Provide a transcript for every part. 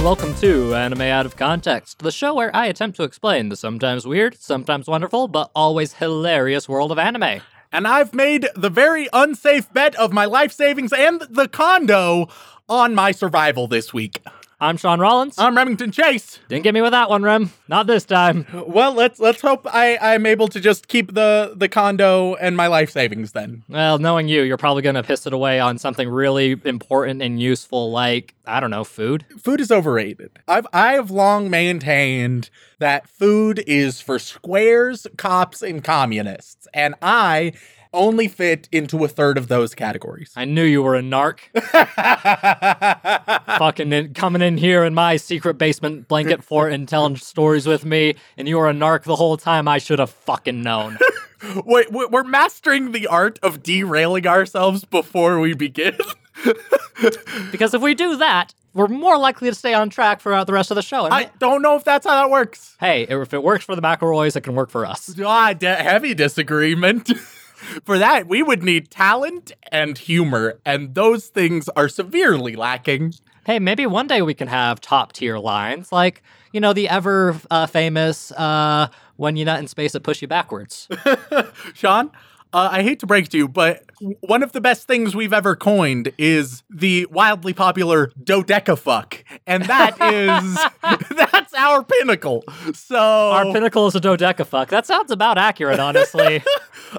And welcome to Anime Out of Context, the show where I attempt to explain the sometimes weird, sometimes wonderful, but always hilarious world of anime. and I've made the very unsafe bet of my life savings and the condo on my survival this week. I'm Sean Rollins. I'm Remington Chase. Didn't get me with that one, Rem. Not this time. Well, let's let's hope I I'm able to just keep the the condo and my life savings then. Well, knowing you, you're probably gonna piss it away on something really important and useful, like I don't know, food. Food is overrated. I've I've long maintained that food is for squares, cops, and communists, and I only fit into a third of those categories. I knew you were a narc. Fucking in, coming in here in my secret basement blanket fort and telling stories with me, and you were a narc the whole time. I should have fucking known. Wait, we- we're mastering the art of derailing ourselves before we begin. Because if we do that, we're more likely to stay on track throughout the rest of the show. I don't know if that's how that works. hey, if it works for the McElroys, it can work for us. Ah, de- heavy disagreement. For that, we would need talent and humor, and those things are severely lacking. Hey, maybe one day we can have top tier lines, like you know the ever uh, famous uh, "When you're not in space, it push you backwards." Sean, uh, I hate to break to you, but one of the best things we've ever coined is the wildly popular dodecafuck, and that is that's our pinnacle. So Our pinnacle is a dodecafuck. That sounds about accurate, honestly.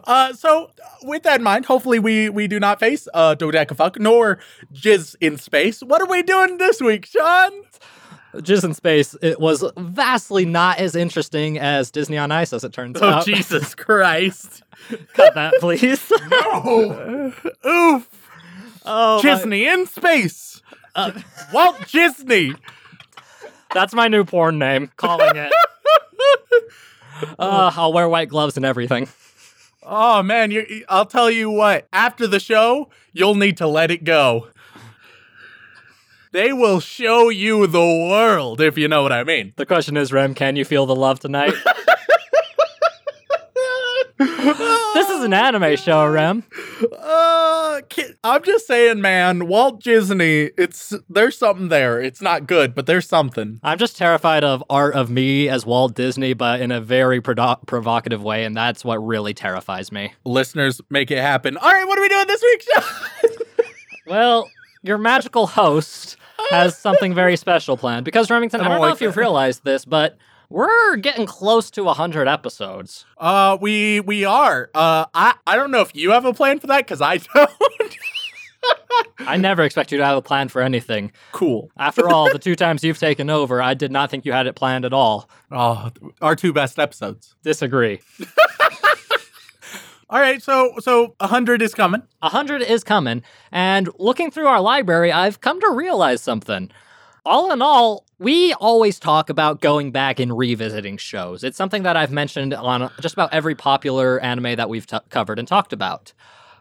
Uh, so with that in mind, hopefully we we do not face uh dodecafuck nor jizz in space. What are we doing this week, Sean? Jizz in space, it was vastly not as interesting as Disney on Ice, as it turns Oh out. Oh, Jesus Christ! Cut that, please. Oh, oof! oh, my- Disney in space. uh, Walt Disney. that's my new porn name. Calling it. Uh, I'll wear white gloves and everything. Oh man, you, I'll tell you what. After the show, you'll need to let it go. They will show you the world, if you know what I mean. The question is, Rem, can you feel the love tonight? is an anime show, Rem. Uh, I'm just saying, man. Walt Disney, it's there's something there. It's not good, but there's something. I'm just terrified of art of me as Walt Disney, but in a very provocative way, and that's what really terrifies me. Listeners, make it happen. All right, what are we doing this week? Well, your magical host has something very special planned because Remington. I I don't, don't know like if you've realized this, but we're getting close to 100 episodes. Uh, we we are. Uh, I I don't know if you have a plan for that because I don't. I never expect you to have a plan for anything. cool. After all, the two times you've taken over, I did not think you had it planned at all. Oh, our two best episodes. Disagree. All right, so so a hundred is coming. A hundred is coming, and looking through our library, I've come to realize something. All in all, we always talk about going back and revisiting shows. It's something that I've mentioned on just about every popular anime that we've t- covered and talked about.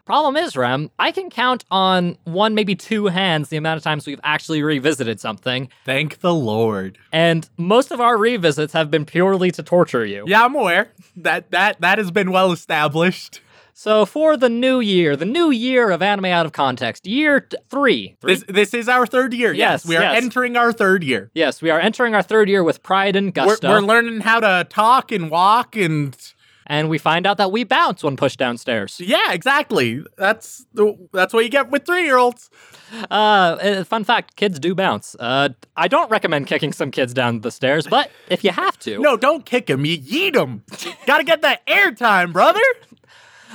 Problem is, Rem, I can count on one, maybe two hands the amount of times we've actually revisited something, Thank the Lord. and most of our revisits have been purely to torture you. Yeah, I'm aware that that that has been well established. So for the new year, the new year of anime out of context, year t- three. Three? This this is our third year. Yes, Yes, we are yes. entering our third year. Yes, we are entering our third year with pride and We're, gusto. we're learning how to talk and walk and and we find out that we bounce when pushed downstairs. yeah, exactly. That's the that's what you get with three year olds. Uh, uh, fun fact: kids do bounce. Uh, I don't recommend kicking some kids down the stairs, but if you have to, No, don't kick them. You yeet them. Gotta get that air time, brother.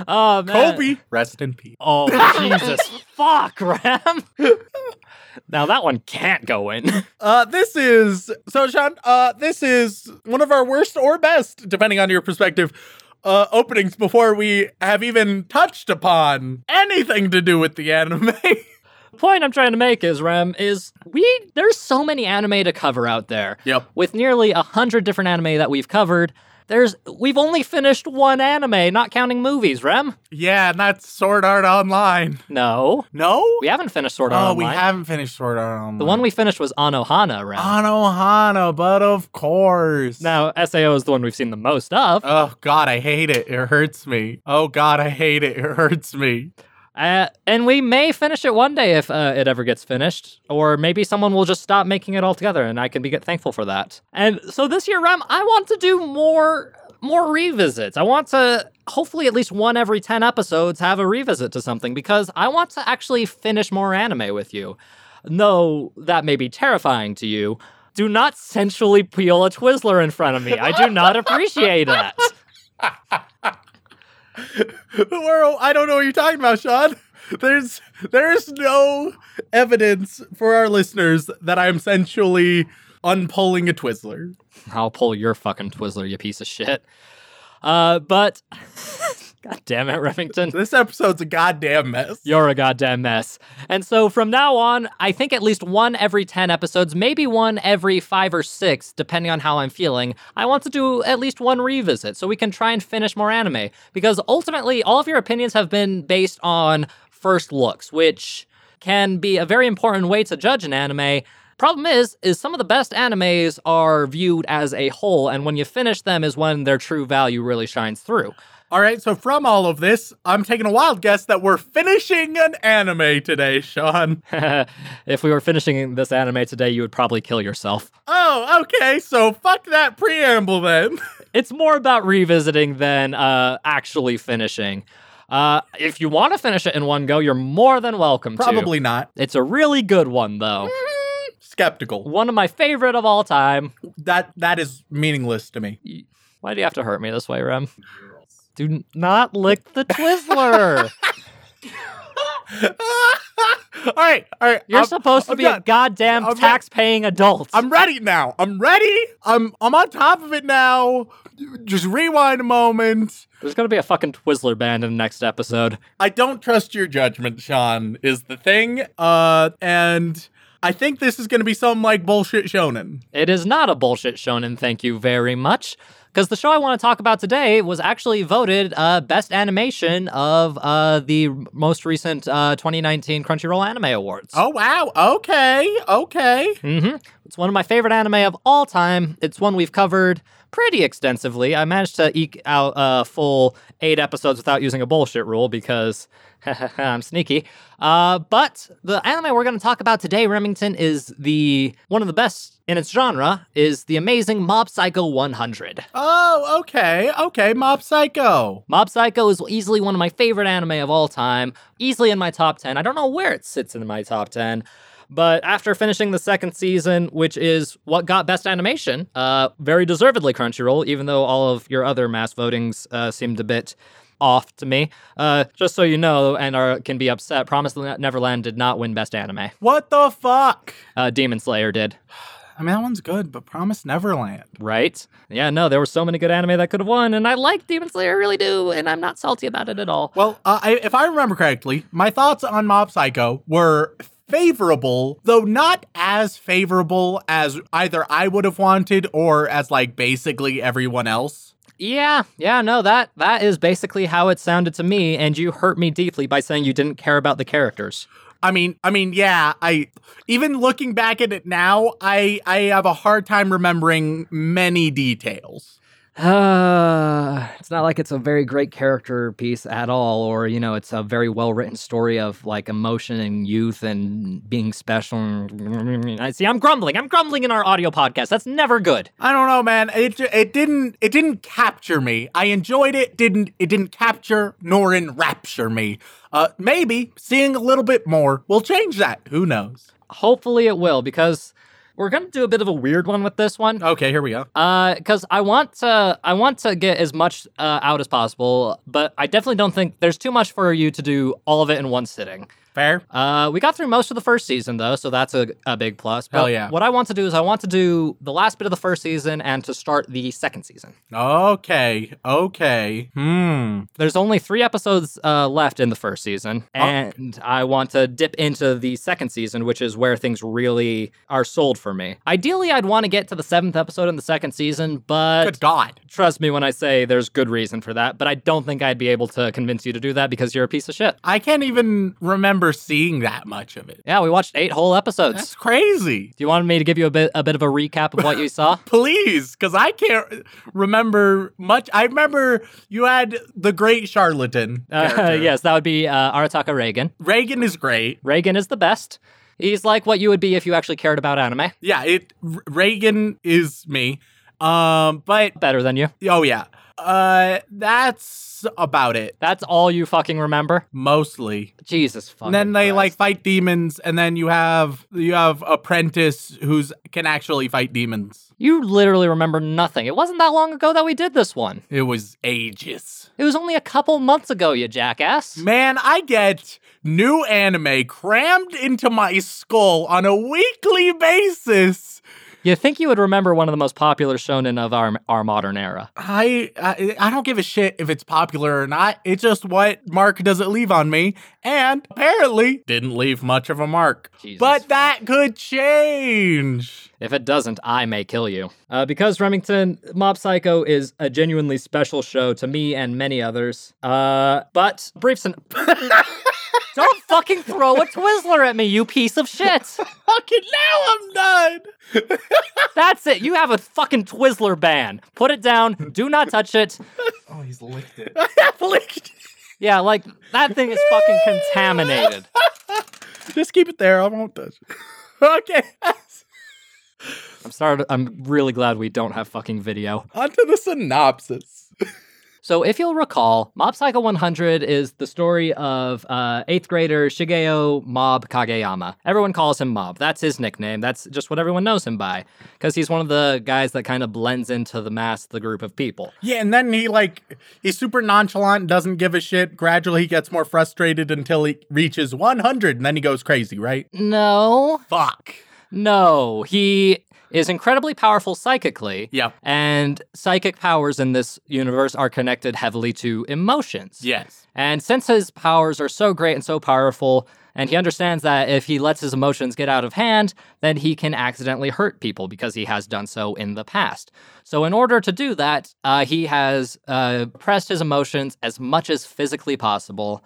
Oh man. Kobe, rest in peace. Oh Jesus, fuck, Ram. now that one can't go in. Uh, this is so, Sean. Uh, this is one of our worst or best, depending on your perspective. Uh, openings before we have even touched upon anything to do with the anime. point I'm trying to make is Rem is we there's so many anime to cover out there. Yep. With nearly a hundred different anime that we've covered, there's we've only finished one anime, not counting movies, Rem. Yeah, and that's Sword Art Online. No. No? We haven't finished Sword Art oh, Online. oh, Online. we haven't finished Sword Art Online. The one we finished was Anohana, Rem. Anohana, but of course. now, SAO is the one we've seen the most of. Oh God, I hate it. It hurts me. Oh God, I hate it. It hurts me. Uh, and we may finish it one day if uh, it ever gets finished, or maybe someone will just stop making it altogether, and I can be thankful for that. And so this year, Rem, I want to do more more revisits. I want to hopefully at least one every ten episodes have a revisit to something because I want to actually finish more anime with you. No, that may be terrifying to you. Do not sensually peel a Twizzler in front of me. I do not appreciate that. I don't know what you're talking about, Sean. There's there's no evidence for our listeners that I'm sensually unpulling a Twizzler. I'll pull your fucking Twizzler, you piece of shit. Uh, but God damn it, Remington. This episode's a goddamn mess. You're a goddamn mess. And so from now on, I think at least one every 10 episodes, maybe one every five or six, depending on how I'm feeling. I want to do at least one revisit so we can try and finish more anime. Because ultimately, all of your opinions have been based on first looks, which can be a very important way to judge an anime. Problem is, is some of the best animes are viewed as a whole, and when you finish them is when their true value really shines through. All right, so from all of this, I'm taking a wild guess that we're finishing an anime today, Sean. if we were finishing this anime today, you would probably kill yourself. Oh, okay, so fuck that preamble then. It's more about revisiting than uh, actually finishing. Uh, if you want to finish it in one go, you're more than welcome to. Probably not. It's a really good one, though. Skeptical. One of my favorite of all time. That that is meaningless to me. Why do you have to hurt me this way, Rem? Do not lick the Twizzler. all right, all right. You're I'm- supposed to I'm be a goddamn I'm tax-paying adult. I'm ready now. I'm ready. I'm I'm on top of it now. Just rewind a moment. There's gonna be a fucking Twizzler band in the next episode. I don't trust your judgment, Sean, is the thing. Uh and I think this is gonna be some like bullshit shonen. It is not a bullshit shonen, thank you very much. Because the show I want to talk about today was actually voted uh, best animation of uh, the most recent uh, 2019 Crunchyroll Anime Awards. Oh wow. Okay. Okay. Mm-hmm. It's one of my favorite anime of all time. It's one we've covered pretty extensively. I managed to eke out a full eight episodes without using a bullshit rule because I'm sneaky. Uh, but the anime we're going to talk about today, Remington, is the one of the best in its genre. Is the amazing Mob Psycho 100. Oh, okay. Okay. Mob Psycho. Mob Psycho is easily one of my favorite anime of all time, easily in my top 10. I don't know where it sits in my top 10, but after finishing the second season, which is what got Best Animation, uh, very deservedly Crunchyroll, even though all of your other mass votings uh, seemed a bit off to me. Uh, just so you know, and are, can be upset, Promised Neverland did not win Best Anime. What the fuck? Uh, Demon Slayer did. I mean, that one's good, but Promise Neverland. Right? Yeah, no, there were so many good anime that could have won, and I like Demon Slayer, I really do, and I'm not salty about it at all. Well, uh, I, if I remember correctly, my thoughts on Mob Psycho were favorable, though not as favorable as either I would have wanted or as like basically everyone else. Yeah, yeah, no, that that is basically how it sounded to me, and you hurt me deeply by saying you didn't care about the characters. I mean, I mean, yeah, I even looking back at it now, I I have a hard time remembering many details. Uh, it's not like it's a very great character piece at all, or you know, it's a very well written story of like emotion and youth and being special. I see. I'm grumbling. I'm grumbling in our audio podcast. That's never good. I don't know, man. It it didn't it didn't capture me. I enjoyed it. Didn't it didn't capture nor enrapture me. Uh, maybe seeing a little bit more will change that. Who knows? Hopefully, it will because we're gonna do a bit of a weird one with this one. Okay, here we go. Uh, because I want to, I want to get as much uh, out as possible, but I definitely don't think there's too much for you to do all of it in one sitting. Fair. Uh, we got through most of the first season though, so that's a, a big plus. But Hell yeah. What I want to do is I want to do the last bit of the first season and to start the second season. Okay. Okay. Hmm. There's only three episodes uh, left in the first season, and I want to dip into the second season, which is where things really are sold for me. Ideally, I'd want to get to the seventh episode in the second season, but Good God. trust me when I say there's good reason for that. But I don't think I'd be able to convince you to do that because you're a piece of shit. I can't even remember seeing that much of it. Yeah, we watched eight whole episodes. That's crazy. Do you want me to give you a bit a bit of a recap of what you saw? Please, because I can't remember much. I remember you had the great charlatan. Uh, yes, that would be uh, Arataka Reigen. Reigen is great. Reigen is the best. He's like what you would be if you actually cared about anime. Yeah, it R- Reigen is me. Um, but Better than you. oh yeah. Uh, that's about it. That's all you fucking remember. Mostly. Jesus fucking. And then they Christ. like fight demons, and then you have you have apprentice who's can actually fight demons. You literally remember nothing. It wasn't that long ago that we did this one. It was ages. It was only a couple months ago, you jackass. Man, I get new anime crammed into my skull on a weekly basis. You think you would remember one of the most popular shonen of our our modern era? I, I I don't give a shit if it's popular or not. It's just what mark does it leave on me, and apparently didn't leave much of a mark. Jesus but fuck. that could change. If it doesn't, I may kill you. Uh, because Remington, Mob Psycho is a genuinely special show to me and many others. Uh, but brief syn- Don't fucking throw a Twizzler at me, you piece of shit. Okay, now I'm done. That's it. You have a fucking Twizzler ban. Put it down. Do not touch it. Oh, he's licked it. I have licked. Yeah, like that thing is fucking contaminated. Just keep it there. I won't touch it. Okay. I'm sorry. I'm really glad we don't have fucking video. Onto the synopsis. So, if you'll recall, Mob Psycho 100 is the story of uh, eighth grader Shigeo Mob Kageyama. Everyone calls him Mob. That's his nickname. That's just what everyone knows him by, because he's one of the guys that kind of blends into the mass, the group of people. Yeah, and then he like he's super nonchalant, doesn't give a shit. Gradually, he gets more frustrated until he reaches 100, and then he goes crazy. Right? No, Fuck. no, he is incredibly powerful psychically. Yep. And psychic powers in this universe are connected heavily to emotions. Yes. And since his powers are so great and so powerful, and he understands that if he lets his emotions get out of hand, then he can accidentally hurt people because he has done so in the past. So, in order to do that, uh, he has uh, pressed his emotions as much as physically possible.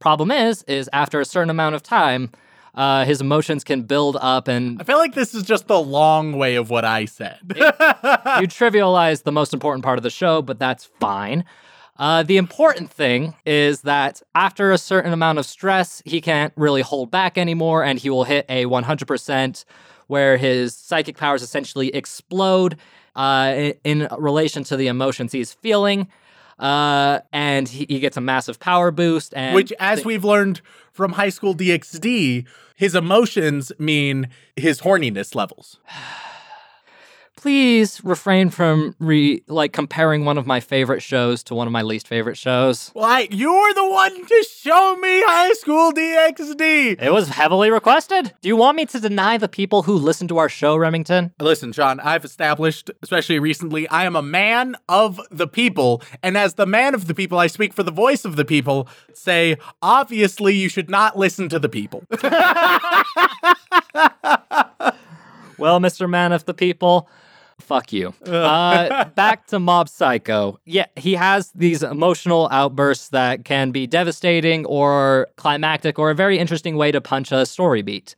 Problem is, is after a certain amount of time, uh, his emotions can build up and I feel like this is just the long way of what I said. you trivialize the most important part of the show, but that's fine. Uh, the important thing is that after a certain amount of stress, he can't really hold back anymore, and he will hit a 100% where his psychic powers essentially explode uh, in relation to the emotions he's feeling. Uh, and he, he gets a massive power boost. And Which, as we've learned from High School DxD, his emotions mean his horniness levels. please refrain from re like comparing one of my favorite shows to one of my least favorite shows. Well, I, you were the one to show me High School DxD. It was heavily requested. Do you want me to deny the people who listen to our show, Remington? Listen, Sean, I've established, especially recently, I am a man of the people. And as the man of the people, I speak for the voice of the people. Say, obviously, you should not listen to the people. Well, Mr. Man of the People, fuck you. Uh, back to Mob Psycho. Yeah, he has these emotional outbursts that can be devastating or climactic or a very interesting way to punch a story beat.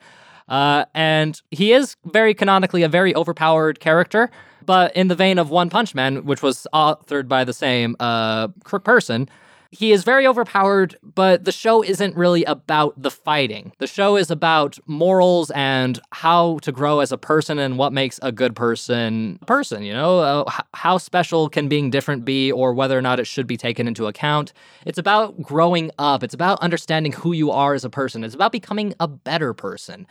Uh, and he is very canonically a very overpowered character, but in the vein of One Punch Man, which was authored by the same uh, person, he is very overpowered, but the show isn't really about the fighting. The show is about morals and how to grow as a person and what makes a good person a person, you know? Uh, how special can being different be or whether or not it should be taken into account. It's about growing up, it's about understanding who you are as a person, it's about becoming a better person.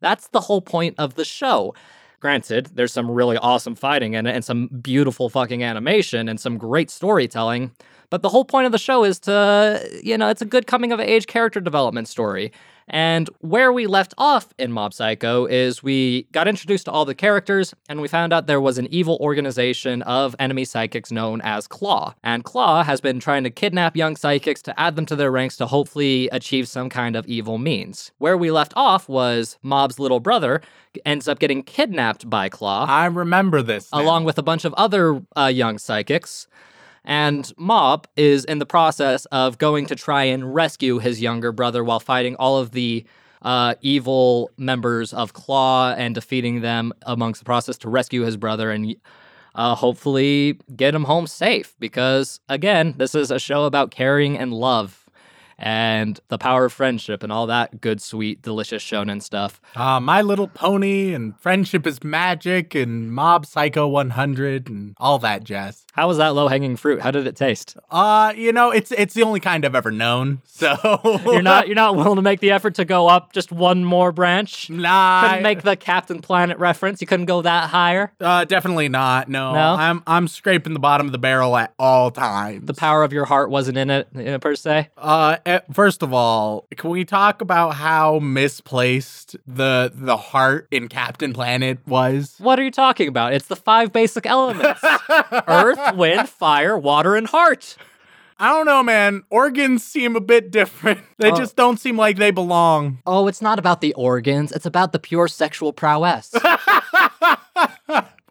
That's the whole point of the show. Granted, there's some really awesome fighting and, and some beautiful fucking animation and some great storytelling, But the whole point of the show is to, you know, it's a good coming of age character development story. And where we left off in Mob Psycho is we got introduced to all the characters and we found out there was an evil organization of enemy psychics known as Claw. And Claw has been trying to kidnap young psychics to add them to their ranks to hopefully achieve some kind of evil means. Where we left off was Mob's little brother ends up getting kidnapped by Claw I remember this. now. along with a bunch of other uh, young psychics. And Mob is in the process of going to try and rescue his younger brother while fighting all of the uh, evil members of Claw and defeating them amongst the process to rescue his brother and uh, hopefully get him home safe. Because, again, this is a show about caring and love and the power of friendship and all that good, sweet, delicious shonen stuff. Uh, My Little Pony and Friendship is Magic and Mob Psycho 100 and all that jazz. How was that low hanging fruit? How did it taste? Uh, you know, it's it's the only kind I've ever known. So You're not you're not willing to make the effort to go up just one more branch. Nah, Couldn't make the Captain Planet reference. You couldn't go that higher. uh, definitely not. No, No? I'm I'm scraping the bottom of the barrel at all times. The power of your heart wasn't in it per se. Uh, first of all, can we talk about how misplaced the the heart in Captain Planet was? What are you talking about? It's the five basic elements: earth, wind, fire, water, and heart. I don't know, man. Organs seem a bit different. They Oh. just don't seem like they belong. Oh, it's not about the organs. It's about the pure sexual prowess.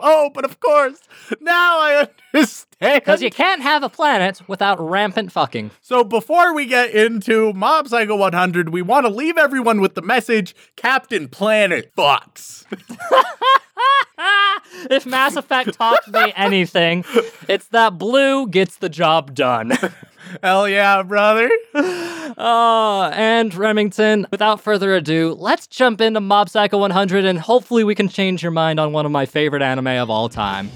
Oh, but of course, now I understand. Because you can't have a planet without rampant fucking. So before we get into Mob Psycho 100, we want to leave everyone with the message Captain Planet fucks. if Mass Effect taught me anything, it's that blue gets the job done. Hell yeah, brother. Oh, and Remington, without further ado, let's jump into Mob Psycho 100 and hopefully we can change your mind on one of my favorite anime of all time.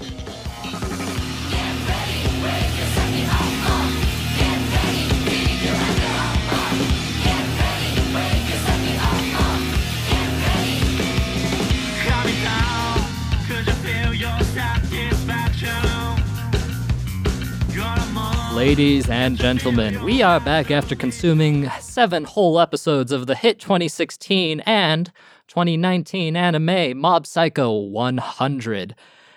Ladies and gentlemen, we are back after consuming seven whole episodes of the hit 2016 and 2019 anime Mob Psycho 100.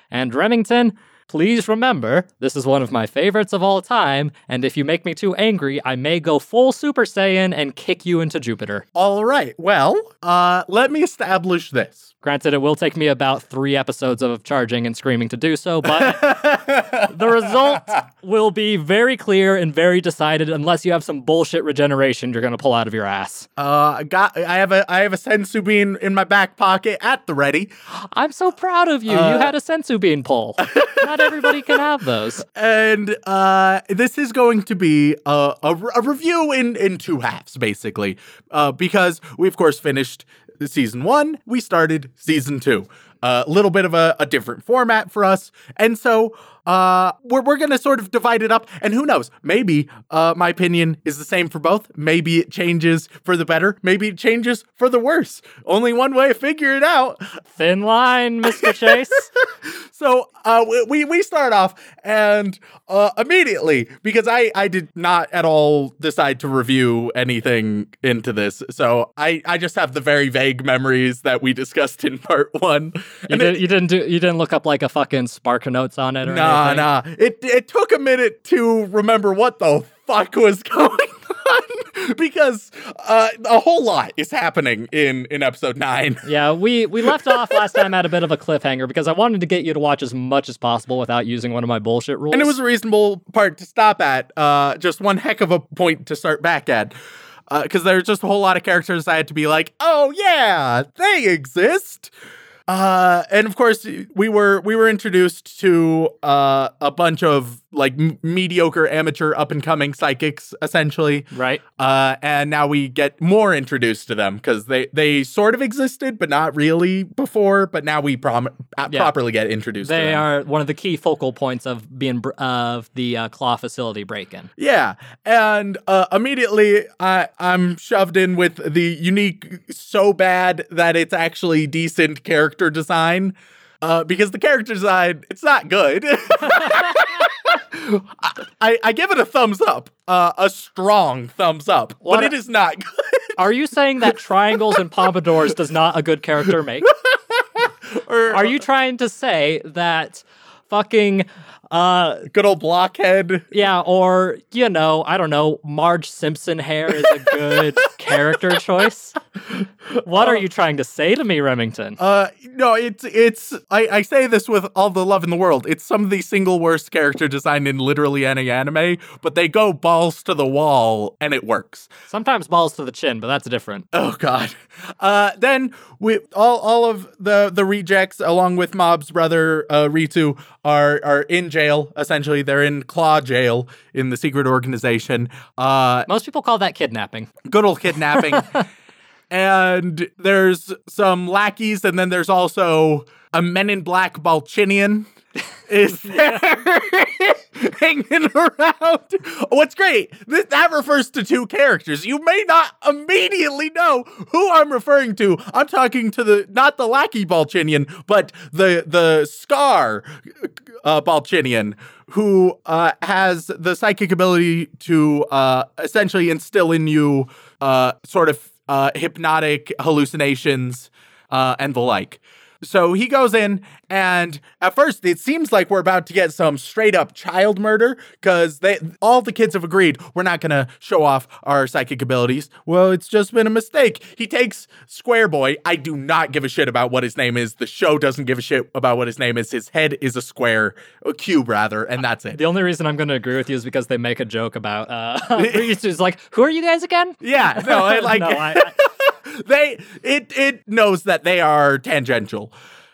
And Remington, please remember, this is one of my favorites of all time, and if you make me too angry, I may go full Super Saiyan and kick you into Jupiter. All right. Well, uh, let me establish this. Granted, it will take me about three episodes of charging and screaming to do so, but the result will be very clear and very decided unless you have some bullshit regeneration you're going to pull out of your ass. Uh, I got. I have a. I have a senzu bean in my back pocket at the ready, I'm so proud of you. Uh, you had a senzu bean pull. Not everybody can have those. and uh, this is going to be a, a, a review in in two halves, basically, uh, because we of course finished season one. We started season two. A little bit of a, a different format for us, and so uh, we're we're gonna sort of divide it up. And who knows? Maybe uh, my opinion is the same for both. Maybe it changes for the better. Maybe it changes for the worse. Only one way to figure it out. Thin line, Mr. Chase. So uh, we- we start off and uh, immediately because I I did not at all decide to review anything into this. So I I just have the very vague memories that we discussed in part one. You, And did, it- you didn't do. You didn't look up like a fucking spark notes on it or nah nah. It it took a minute to remember what the fuck was going on because uh, a whole lot is happening in in episode nine. Yeah, we we left off last time at a bit of a cliffhanger because I wanted to get you to watch as much as possible without using one of my bullshit rules. And it was a reasonable part to stop at. Uh, just one heck of a point to start back at. Because there's just a whole lot of characters I had to be like, oh yeah, they exist. Uh, and of course, we were we were introduced to uh, a bunch of like m- mediocre amateur up and coming psychics, essentially. right. Uh, and now we get more introduced to them because they they sort of existed, but not really before. But now we prom- uh, Yeah. properly get introduced. to They are one of the key focal points of being br- of the uh, claw facility break-in. Yeah, and uh, immediately I I'm shoved in with the unique so bad that it's actually decent character design. Uh, because the character design, it's not good. I, I give it a thumbs up, uh, a strong thumbs up, What but it is not good. Are you saying that triangles and pompadours does not a good character make? or Are you trying to say that fucking uh good old blockhead? yeah, or you know, I don't know, Marge Simpson hair is a good character choice? What are you trying to say to me, Remington? Uh, no, it's it's. I, I say this with all the love in the world. It's some of the single worst character design in literally any anime, but they go balls to the wall and it works. Sometimes balls to the chin, but that's different. Oh God. Uh, then we all all of the the rejects, along with Mob's brother uh, Ritsu, are are in jail. Essentially, they're in Claw jail in the secret organization. Uh, Most people call that kidnapping. good old kidnapping. and there's some lackeys, and then there's also a Men in Black Balchinian. Is there hanging around? What's great, this, that refers to two characters. You may not immediately know who I'm referring to. I'm talking to the not the lackey Balchinian, but the the Scar uh, Balchinian, who uh, has the psychic ability to uh, essentially instill in you uh, sort of uh, hypnotic hallucinations uh, and the like. So he goes in, and at first it seems like we're about to get some straight up child murder because they all the kids have agreed we're not gonna show off our psychic abilities. Well, it's just been a mistake. He takes Square Boy. I do not give a shit about what his name is. The show doesn't give a shit about what his name is. His head is a square, a cube rather, and that's it. The only reason I'm going to agree with you is because they make a joke about uh Ryusu's like, "Who are you guys again?" Yeah, no, I like no, I, I, they it it knows that they are tangential.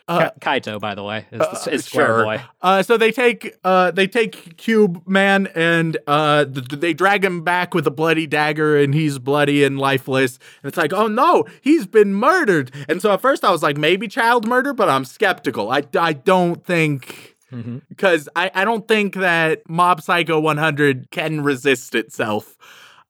Uh, Ka- Kaito, by the way, is, is Square sure. Boy. Uh, so they take uh, they take Cube Man and uh, th- th- they drag him back with a bloody dagger, and he's bloody and lifeless. And it's like, oh no, he's been murdered. And so at first I was like, maybe child murder, but I'm skeptical. I I don't think. Mm-hmm. Because I, I don't think that Mob Psycho 100 can resist itself.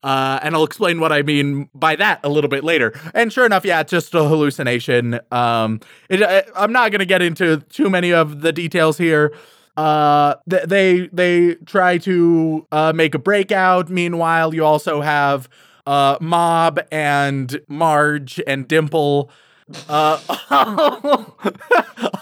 Uh, and I'll explain what I mean by that a little bit later. And sure enough, yeah, it's just a hallucination. Um, it, I, I'm not going to get into too many of the details here. Uh, th- they they try to uh, make a breakout. Meanwhile, you also have uh, Mob and Marge and Dimple. Uh,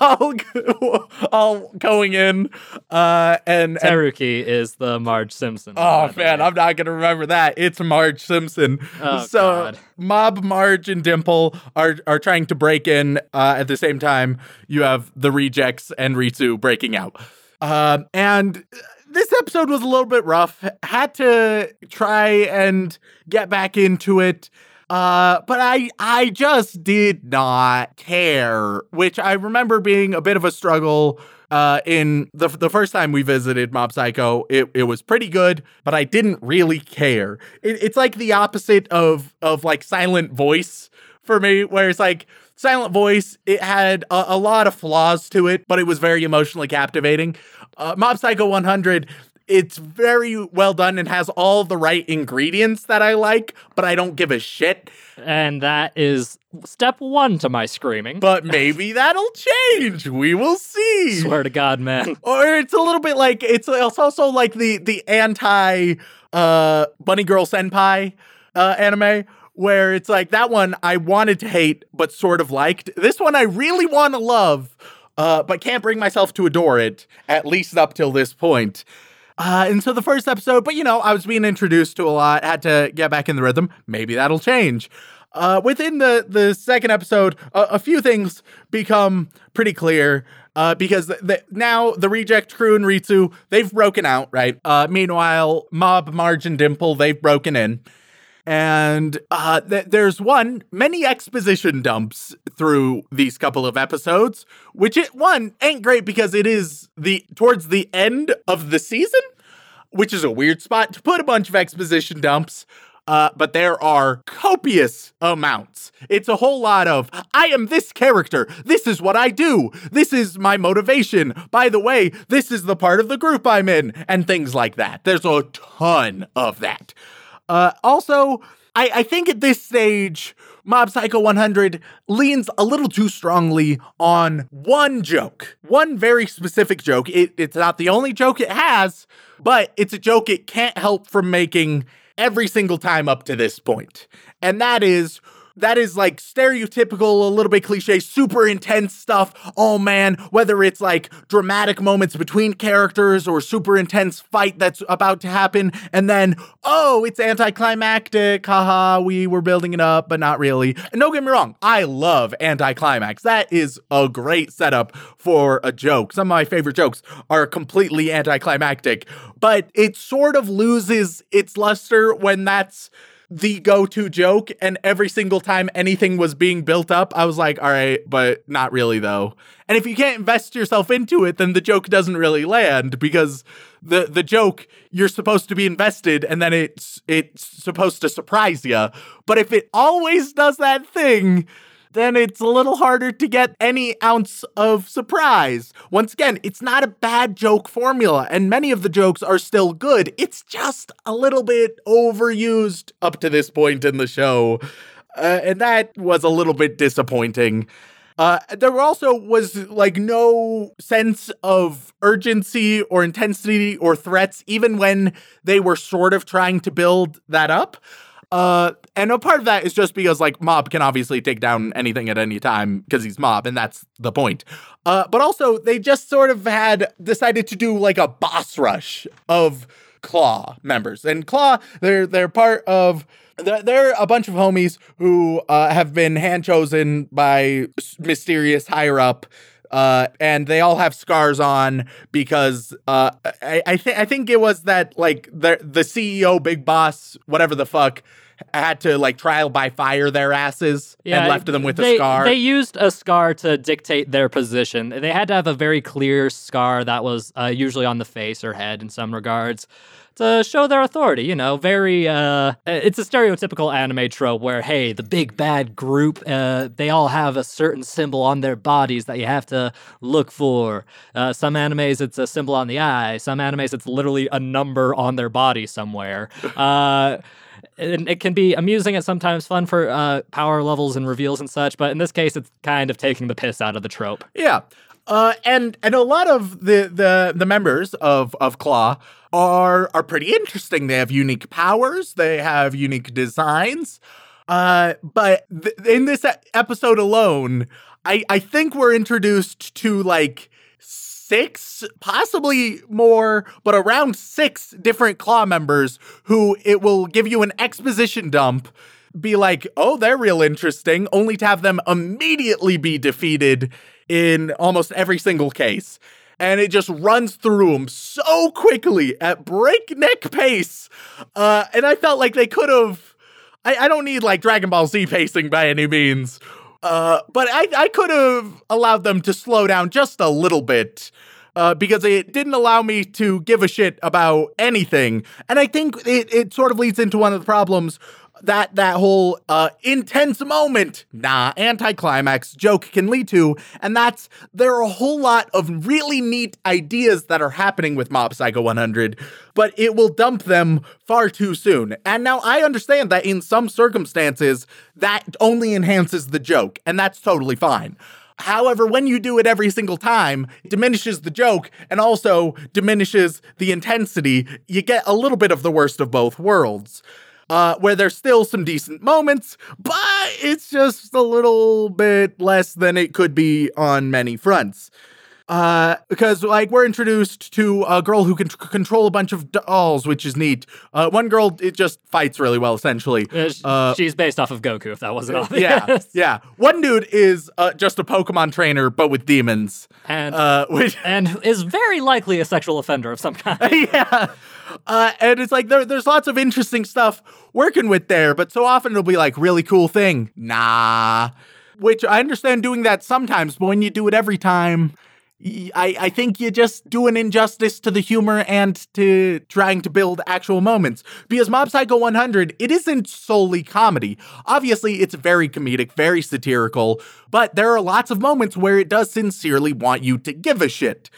all, all going in, uh, and, and Teruki is the Marge Simpson. Oh man. I'm not gonna remember that. It's Marge Simpson. Oh, so God. Mob, Marge, and Dimple are are trying to break in. Uh, at the same time, you have the rejects and Ritsu breaking out. Um, and this episode was a little bit rough. Had to try and get back into it. Uh, but I I just did not care, which I remember being a bit of a struggle. Uh, in the the first time we visited Mob Psycho, it, it was pretty good, but I didn't really care. It, it's like the opposite of of like Silent Voice for me, where it's like Silent Voice, it had a, a lot of flaws to it, but it was very emotionally captivating. Uh, Mob Psycho 100, it's very well done and has all the right ingredients that I like, but I don't give a shit. and that is step one to my screaming. But maybe that'll change. We will see. Swear to God, man. Or it's a little bit like it's, it's also like the the anti uh bunny girl senpai uh anime where it's like that one I wanted to hate but sort of liked. This one I really want to love uh but can't bring myself to adore it at least up till this point. Uh, and so the first episode, but you know, I was being introduced to a lot, had to get back in the rhythm. Maybe that'll change. Uh, within the the second episode, a, a few things become pretty clear. Uh, because now the reject crew and Ritsu they've broken out, right? Uh, meanwhile, Mob, Marge, and Dimple they've broken in, and uh, th- there's one many exposition dumps through these couple of episodes, which it one ain't great because it is the towards the end of the season, which is a weird spot to put a bunch of exposition dumps. Uh, but there are copious amounts. It's a whole lot of, I am this character. This is what I do. This is my motivation. By the way, this is the part of the group I'm in, and things like that. There's a ton of that. Uh, also, I, I think at this stage, Mob Psycho 100 leans a little too strongly on one joke, one very specific joke. It, it's not the only joke it has, but it's a joke it can't help from making every single time up to this point. And that is that is like stereotypical, a little bit cliche, super intense stuff. Oh man, whether it's like dramatic moments between characters or super intense fight that's about to happen, and then, oh, it's anticlimactic. Haha, we were building it up, but not really. And don't get me wrong, I love anticlimax. That is a great setup for a joke. Some of my favorite jokes are completely anticlimactic, but it sort of loses its luster when that's the go-to joke and every single time anything was being built up i was like all right but not really though. And if you can't invest yourself into it then the joke doesn't really land because the the joke you're supposed to be invested and then it's it's supposed to surprise you but if it always does that thing then it's a little harder to get any ounce of surprise. Once again, it's not a bad joke formula, and many of the jokes are still good. It's just a little bit overused up to this point in the show. Uh, and that was a little bit disappointing. Uh, there also was like no sense of urgency or intensity or threats, even when they were sort of trying to build that up. Uh, and a part of that is just because like Mob can obviously take down anything at any time because he's Mob, and that's the point. Uh, but also they just sort of had decided to do like a boss rush of Claw members, and Claw they're they're part of. They're, a bunch of homies who uh, have been hand chosen by mysterious higher up uh, and they all have scars on because uh, I I, th- I think it was that like the the CEO, big boss, whatever the fuck, had to like trial by fire their asses and left them with they, a scar. They used a scar to dictate their position. They had to have a very clear scar that was uh, usually on the face or head in some regards to show their authority. You know, very. Uh, it's a stereotypical anime trope where, hey, the big bad group, uh, they all have a certain symbol on their bodies that you have to look for. Uh, some animes, it's a symbol on the eye. Some animes, it's literally a number on their body somewhere. Uh, and it can be amusing and sometimes fun for uh, power levels and reveals and such, but in this case, it's kind of taking the piss out of the trope. Yeah. Uh, and and a lot of the the the members of of Claw are are pretty interesting. They have unique powers. They have unique designs. Uh, but th- in this episode alone, I I think we're introduced to like six, possibly more, but around six different Claw members who it will give you an exposition dump be like, oh, they're real interesting, only to have them immediately be defeated in almost every single case. And it just runs through them so quickly at breakneck pace. Uh, and I felt like they could have. I, I don't need like Dragon Ball Z pacing by any means. Uh, but I, I could have allowed them to slow down just a little bit. Uh, because it didn't allow me to give a shit about anything. And I think it, it sort of leads into one of the problems that that whole uh, intense moment, nah, anticlimax joke can lead to, and that's there are a whole lot of really neat ideas that are happening with Mob Psycho 100, but it will dump them far too soon. And now I understand that in some circumstances that only enhances the joke, and that's totally fine. However, when you do it every single time, it diminishes the joke and also diminishes the intensity. You get a little bit of the worst of both worlds uh, where there's still some decent moments, but it's just a little bit less than it could be on many fronts. Uh, because like we're introduced to a girl who can c- control a bunch of dolls, which is neat. Uh, one girl it just fights really well, essentially. Uh, Uh, She's based off of Goku, if that wasn't obvious. yeah, yeah. One dude is uh, just a Pokemon trainer, but with demons. And Uh, which and is very likely a sexual offender of some kind. yeah. Uh, and it's like there, there's lots of interesting stuff working with there, but so often it'll be like really cool thing. Nah. Which I understand doing that sometimes, but when you do it every time, I, I think you just do an injustice to the humor and to trying to build actual moments. Because Mob Psycho 100, it isn't solely comedy. Obviously, it's very comedic, very satirical, but there are lots of moments where it does sincerely want you to give a shit.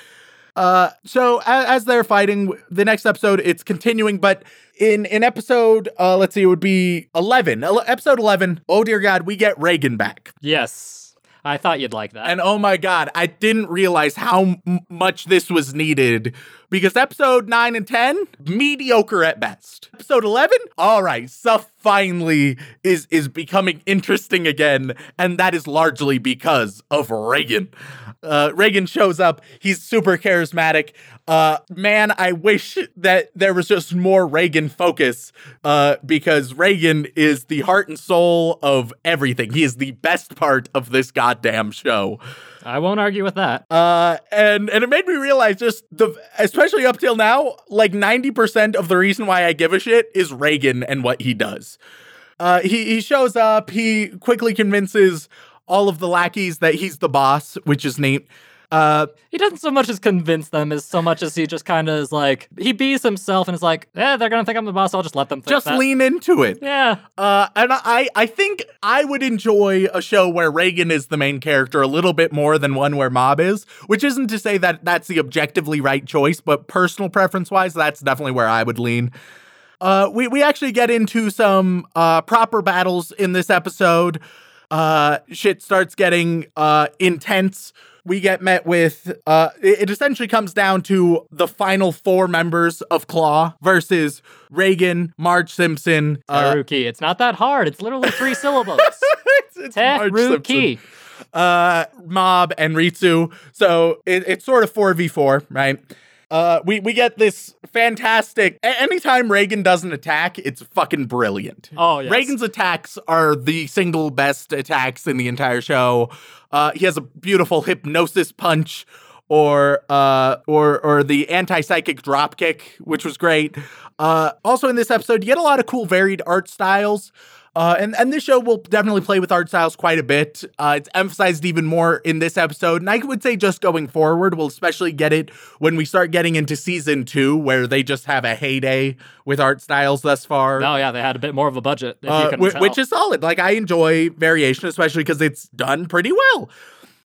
Uh, so as, as they're fighting, the next episode it's continuing, but in in episode uh, let's see, it would be eleven. Ele- episode eleven. Oh dear God, we get Reigen back. Yes. I thought you'd like that. And oh my God, I didn't realize how m- much this was needed because episode 9 and 10, mediocre at best. Episode 11, all right, stuff finally is, is becoming interesting again. And that is largely because of Reigen. Uh, Reigen shows up. He's super charismatic. Uh, man, I wish that there was just more Reigen focus uh, because Reigen is the heart and soul of everything. He is the best part of this goddamn show. I won't argue with that. Uh, and and it made me realize just the especially up till now, like ninety percent of the reason why I give a shit is Reigen and what he does. Uh, he he shows up. He quickly convinces all of the lackeys that he's the boss, which is neat. Uh, He doesn't so much as convince them as so much as he just kind of is like he bees himself and is like, yeah, they're gonna think I'm the boss. I'll just let them think just that. lean into it. Yeah, Uh, and I, I think I would enjoy a show where Reigen is the main character a little bit more than one where Mob is, which isn't to say that that's the objectively right choice, but personal preference wise, that's definitely where I would lean. Uh, we, we actually get into some uh, proper battles in this episode. Uh, shit starts getting uh, intense. We get met with, uh, it essentially comes down to the final four members of Claw versus Reigen, Marge Simpson, uh, Teruki. It's not that hard. It's literally three syllables. it's, it's Teruki. uh, Mob, and Ritsu. So it, it's sort of 4v4, right? Uh, we, we get this fantastic. a- anytime Reigen does an attack, it's fucking brilliant. Oh yes. Reigen's attacks are the single best attacks in the entire show. Uh, he has a beautiful hypnosis punch, or uh, or or the anti psychic drop kick, which was great. Uh, also in this episode, you get a lot of cool varied art styles. Uh, and, and this show will definitely play with art styles quite a bit. Uh, it's emphasized even more in this episode. And I would say just going forward, we'll especially get it when we start getting into season two, where they just have a heyday with art styles thus far. Oh yeah, they had a bit more of a budget. If Uh, you can tell. which is solid. Like I enjoy variation, especially because it's done pretty well.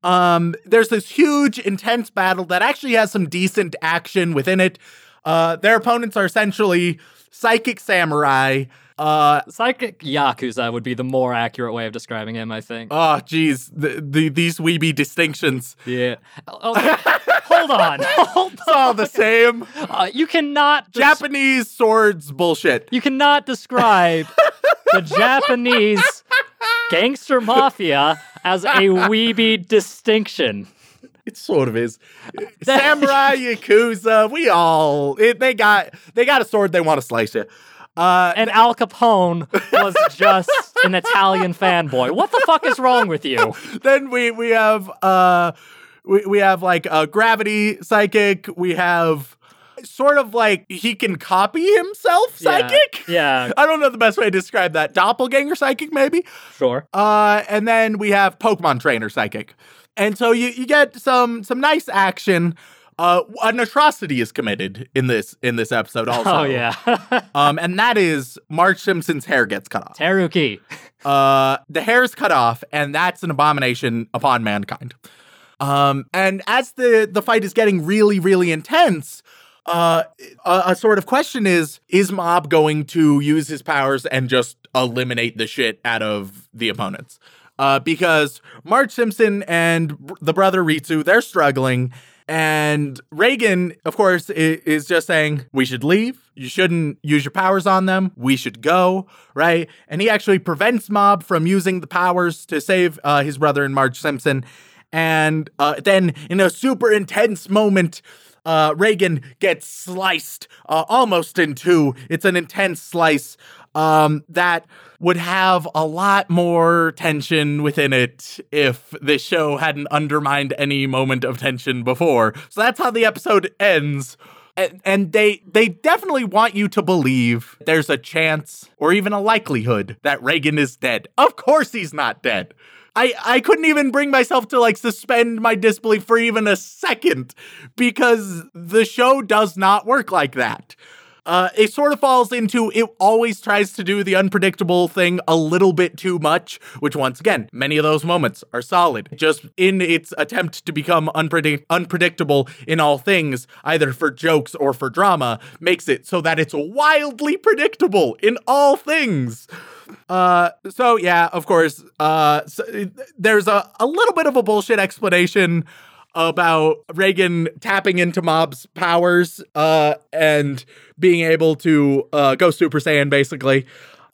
Um, there's this huge, intense battle that actually has some decent action within it. Uh, their opponents are essentially psychic samurai. Uh, psychic yakuza would be the more accurate way of describing him. I think. oh, geez, the, the these weeby distinctions. yeah. Oh, hold on. Hold It's all the same. Uh, you cannot des- Japanese swords bullshit. You cannot describe the Japanese gangster mafia as a weeby distinction. It sort of is. Samurai, yakuza, we all it, they got they got a sword. They want to slice you. Uh, And Al Capone was just an Italian fanboy. What the fuck is wrong with you? then we we have uh we, we have like a gravity psychic. We have sort of like he can copy himself psychic? Yeah, i don't know the best way to describe that. Doppelganger psychic maybe? Sure. uh and then we have pokemon trainer psychic. And so you, you get some some nice action uh an atrocity is committed in this in this episode also Oh yeah. um and that is marge simpson's hair gets cut off Teruki. uh, the hair is cut off, and that's an abomination upon mankind. Um, and as the the fight is getting really, really intense, uh, a, a sort of question is: Is Mob going to use his powers and just eliminate the shit out of the opponents? Uh, because Marge Simpson and br- the brother Ritsu, they're struggling. And Reigen, of course, is just saying, we should leave. You shouldn't use your powers on them. We should go, right? And he actually prevents Mob from using the powers to save uh, his brother and Marge Simpson. And uh, then, in a super intense moment, uh, Reigen gets sliced uh, almost in two. It's an intense slice um, that would have a lot more tension within it if this show hadn't undermined any moment of tension before. So that's how the episode ends. And, and they they definitely want you to believe there's a chance or even a likelihood that Reigen is dead. Of course he's not dead. I, I couldn't even bring myself to like suspend my disbelief for even a second because the show does not work like that. Uh, it sort of falls into it always tries to do the unpredictable thing a little bit too much, which once again, many of those moments are solid. Just in its attempt to become unpredict- unpredictable in all things, either for jokes or for drama, makes it so that it's wildly predictable in all things. Uh, so yeah, of course, uh, so, there's a, a little bit of a bullshit explanation about Reigen tapping into Mob's powers uh, and being able to uh, go Super Saiyan, basically.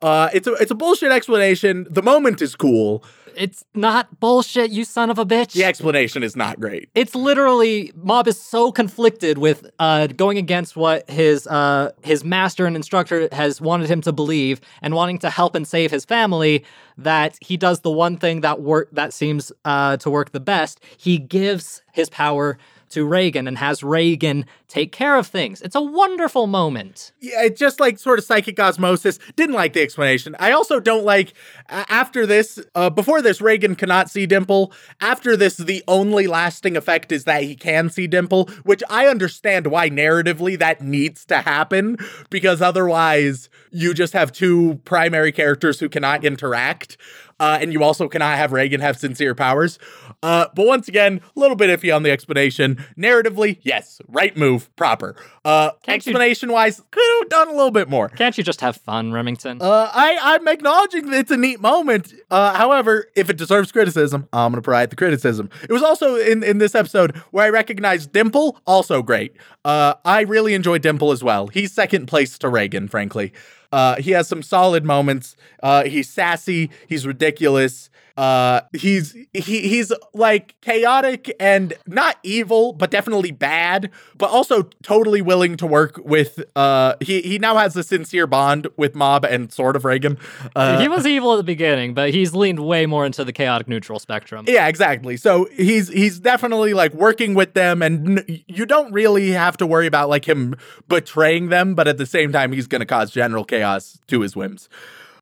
Uh, it's a it's a bullshit explanation. The moment is cool. It's not bullshit, you son of a bitch. The explanation is not great. it's literally Mob is so conflicted with uh, going against what his uh, his master and instructor has wanted him to believe and wanting to help and save his family that he does the one thing that work that seems uh, to work the best. He gives his power to Reigen and has Reigen take care of things. It's a wonderful moment. Yeah, it's just like sort of psychic osmosis. Didn't like the explanation. I also don't like after this. Uh, before this, Reigen cannot see Dimple. After this, the only lasting effect is that he can see Dimple, which I understand why narratively that needs to happen because otherwise you just have two primary characters who cannot interact. Uh, and you also cannot have Reigen have sincere powers. Uh, but once again, a little bit iffy on the explanation. Narratively, yes, right move, proper. Uh, Can't you- explanation wise, could have done a little bit more. Can't you just have fun, Remington? Uh, I, I'm acknowledging that it's a neat moment. Uh, however, if it deserves criticism, I'm going to provide the criticism. It was also in, in this episode where I recognized Dimple, also great. Uh, I really enjoy Dimple as well. He's second place to Reigen, frankly. Uh, he has some solid moments. Uh, he's sassy. He's ridiculous. Uh, he's he he's like chaotic and not evil, but definitely bad. But also totally willing to work with. Uh, he he now has a sincere bond with Mob and sort of Reigen. Uh, he was evil at the beginning, but he's leaned way more into the chaotic neutral spectrum. yeah, exactly. So he's he's definitely like working with them, and n- you don't really have to worry about like him betraying them, but at the same time, he's going to cause general chaos to his whims.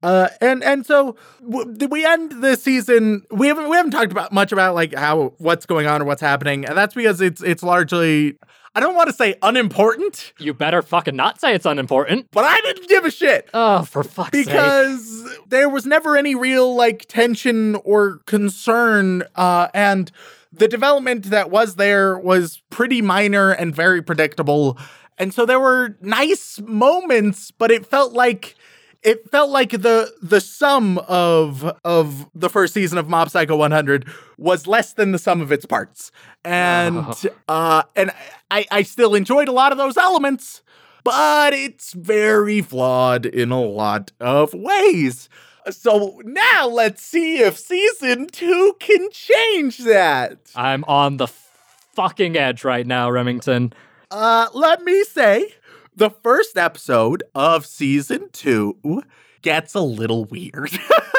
Uh, and and so w- we end this season? We haven't we haven't talked about much about like how what's going on or what's happening, and that's because it's it's largely I don't want to say unimportant, You better fucking not say it's unimportant. but I didn't give a shit Oh, for fuck's sake. because there was never any real like tension or concern uh and the development that was there was pretty minor and very predictable and so there were nice moments but it felt like it felt like the the sum of of the first season of Mob Psycho 100 was less than the sum of its parts and Oh. uh and I I still enjoyed a lot of those elements but it's very flawed in a lot of ways. So now let's see if season two can change that. I'm on the fucking edge right now, Remington. Uh, let me say, the first episode of season two gets a little weird.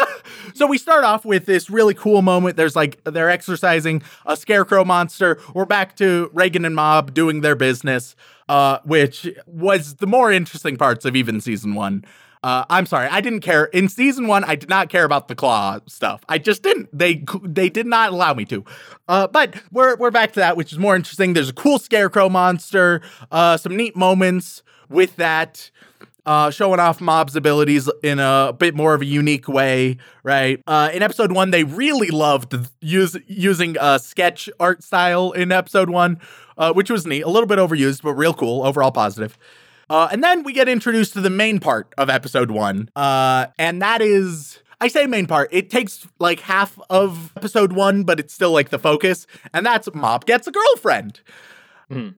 so we start off with this really cool moment. There's like they're exercising a scarecrow monster. We're back to Reigen and Mob doing their business, uh, which was the more interesting parts of even season one. Uh, I'm sorry, I didn't care in season one. I did not care about the claw stuff. I just didn't. They they did not allow me to. Uh, but we're we're back to that, which is more interesting. There's a cool scarecrow monster. Uh, some neat moments with that. Uh, showing off Mob's abilities in a bit more of a unique way, right? Uh, in episode one, they really loved use, using a sketch art style in episode one, uh, which was neat. A little bit overused, but real cool. Overall positive. Uh, and then we get introduced to the main part of episode one, uh, and that is. I say main part. It takes like half of episode one, but it's still like the focus, and that's Mob gets a girlfriend.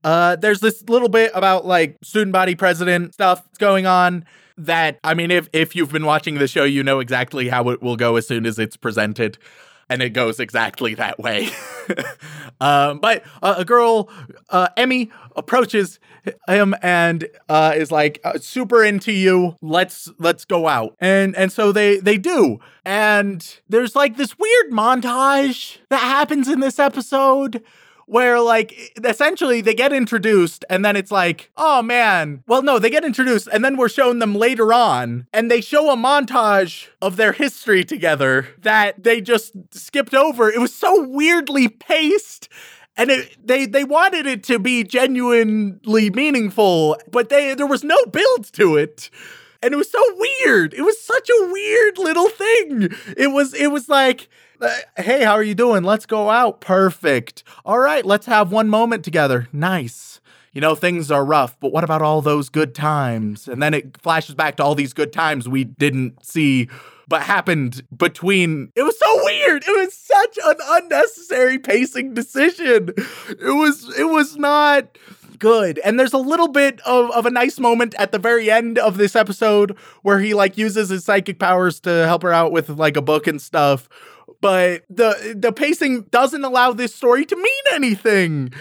Uh, there's this little bit about like student body president stuff going on that I mean, if if you've been watching the show, you know exactly how it will go as soon as it's presented, and it goes exactly that way. um, but uh, a girl, uh, Emi, approaches him and uh, is like uh, super into you. Let's let's go out, and and so they they do. And there's like this weird montage that happens in this episode where like essentially they get introduced and then it's like oh man well no they get introduced and then we're shown them later on and they show a montage of their history together that they just skipped over it was so weirdly paced and it, they they wanted it to be genuinely meaningful, but they there was no build to it. And it was so weird. It was such a weird little thing. It was it was like Uh, hey, how are you doing? Let's go out. Perfect. All right, let's have one moment together. Nice. You know, things are rough, but what about all those good times? And then it flashes back to all these good times we didn't see but happened between it was so weird it was such an unnecessary pacing decision it was it was not good and there's a little bit of, of a nice moment at the very end of this episode where he like uses his psychic powers to help her out with like a book and stuff but the the pacing doesn't allow this story to mean anything.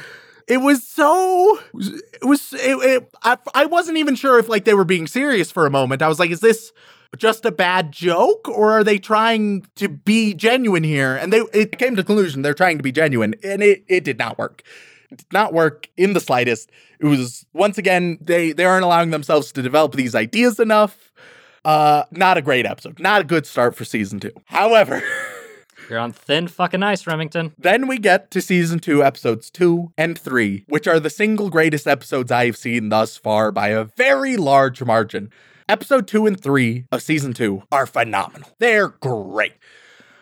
It was so it was it, it, I, I wasn't even sure if like they were being serious for a moment. I was like is this just a bad joke or are they trying to be genuine here? And they it came to conclusion they're trying to be genuine and it, it did not work. It did not work in the slightest. It was once again they they aren't allowing themselves to develop these ideas enough. Uh not a great episode. Not a good start for season two. However You're on thin fucking ice, Remington. Then we get to season two, episodes two and three, which are the single greatest episodes I have seen thus far by a very large margin. Episode two and three of season two are phenomenal. They're great.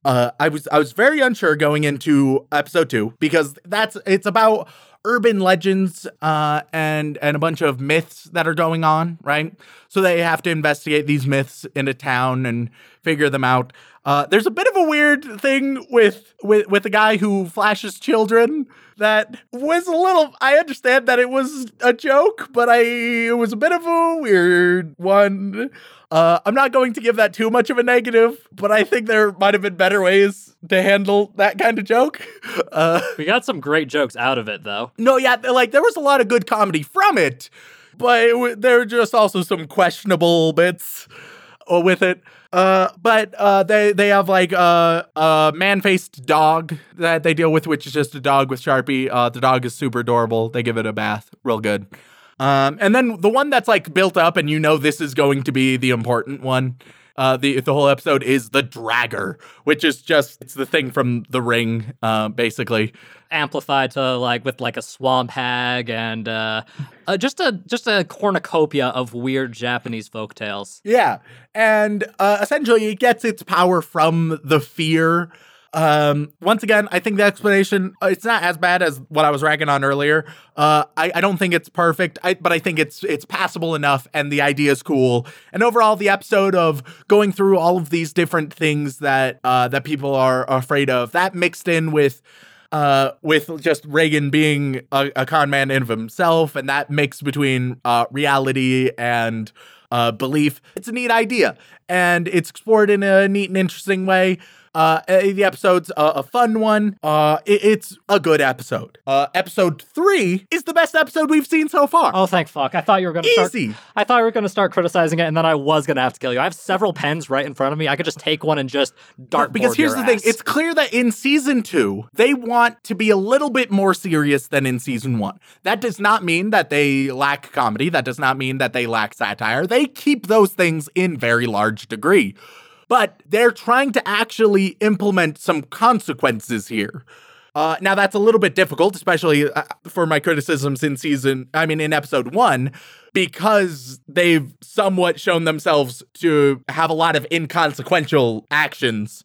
Uh, I was I was very unsure going into episode two because that's it's about urban legends uh, and and a bunch of myths that are going on, right? So they have to investigate these myths in a town and figure them out. Uh, there's a bit of a weird thing with with with the guy who flashes children that was a little. I understand that it was a joke, but I it was a bit of a weird one. Uh, I'm not going to give that too much of a negative, but I think there might have been better ways to handle that kind of joke. Uh, We got some great jokes out of it, though. no, yeah, like there was a lot of good comedy from it, but it, w- there were just also some questionable bits with it. Uh, but uh, they they have like a a man faced dog that they deal with, which is just a dog with Sharpie. Uh, the dog is super adorable. They give it a bath, real good. Um, and then the one that's like built up, and you know this is going to be the important one. Uh, the the whole episode is the dragger, which is just it's the thing from the ring, uh, basically. Amplified to like with like a swamp hag and uh, uh just a just a cornucopia of weird Japanese folk tales. Yeah. And uh, essentially, it gets its power from the fear. Um, once again, I think the explanation uh, it's not as bad as what I was ragging on earlier. Uh, I, I don't think it's perfect, I, but I think it's it's passable enough, and the idea is cool. And overall, the episode of going through all of these different things that uh, that people are afraid of, that mixed in with uh, with just Reigen being a, a con man in of himself, and that mix between uh, reality and uh, belief. It's a neat idea, and it's explored in a neat and interesting way. Uh, eh, the episode's a, a fun one. Uh, it- it's a good episode. Uh, episode three is the best episode we've seen so far. Oh, thank fuck! I thought you were gonna start. Easy. I thought you were gonna start criticizing it, and then I was gonna have to kill you. I have several pens right in front of me. I could just take one and just dart. because here's the thing it's clear that in season two they want to be a little bit more serious than in season one that does not mean that they lack comedy that does not mean that they lack satire they keep those things in very large degree but they're trying to actually implement some consequences here uh, now that's a little bit difficult, especially uh, for my criticisms in season. I mean, in episode one, because they've somewhat shown themselves to have a lot of inconsequential actions.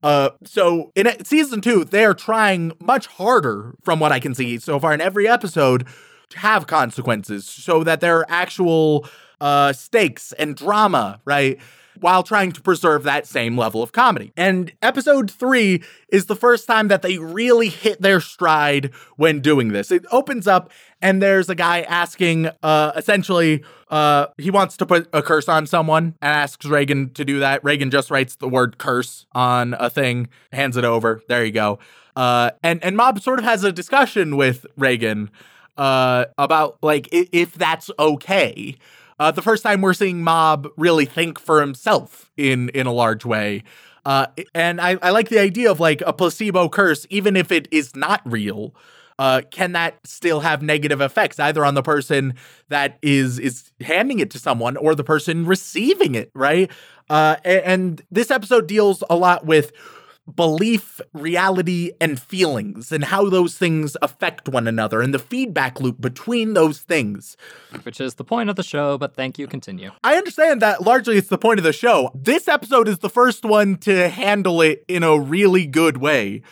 Uh, so in season two, they are trying much harder, from what I can see so far in every episode, to have consequences, so that there are actual uh, stakes and drama, right? While trying to preserve that same level of comedy. And episode three is the first time that they really hit their stride when doing this. It opens up and there's a guy asking, uh, essentially, uh, he wants to put a curse on someone and asks Reigen to do that. Reigen just writes the word curse on a thing, hands it over. There you go. Uh, and, and Mob sort of has a discussion with Reigen uh, about like if that's okay. Uh, the first time we're seeing Mob really think for himself in in a large way. Uh, and I, I like the idea of like a placebo curse, even if it is not real. Uh, can that still have negative effects either on the person that is is handing it to someone or the person receiving it, right? Uh, a- and this episode deals a lot with belief, reality, and feelings, and how those things affect one another, and the feedback loop between those things. Which is the point of the show, but thank you, continue. I understand that largely it's the point of the show. This episode is the first one to handle it in a really good way.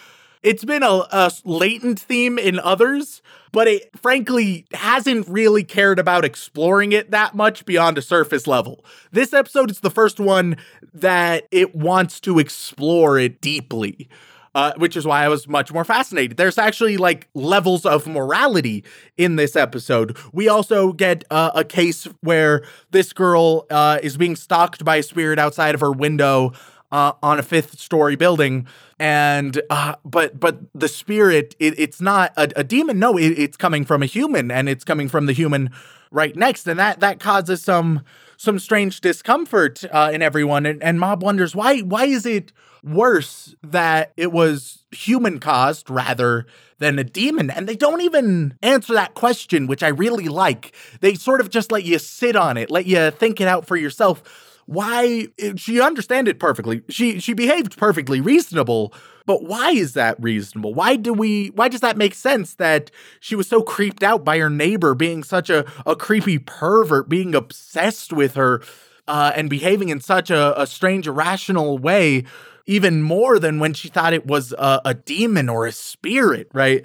It's been a, a latent theme in others, but it frankly hasn't really cared about exploring it that much beyond a surface level. This episode is the first one that it wants to explore it deeply. Uh, which is why I was much more fascinated. There's actually like levels of morality in this episode. We also get uh, a case where this girl uh, is being stalked by a spirit outside of her window uh, on a fifth story building. And uh, but but the spirit it, it's not a, a demon. No it, it's coming from a human and it's coming from the human right next. And that that causes some some strange discomfort uh, in everyone. And, and mob wonders why why is it worse that it was human caused rather than a demon? And they don't even answer that question which i really like. They sort of just let you sit on it let you think it out for yourself why she understand it perfectly. She she behaved perfectly reasonable, but why is that reasonable? Why do we why does that make sense that she was so creeped out by her neighbor being such a, a creepy pervert, being obsessed with her, uh, and behaving in such a, a strange, irrational way, even more than when she thought it was a, a demon or a spirit, right?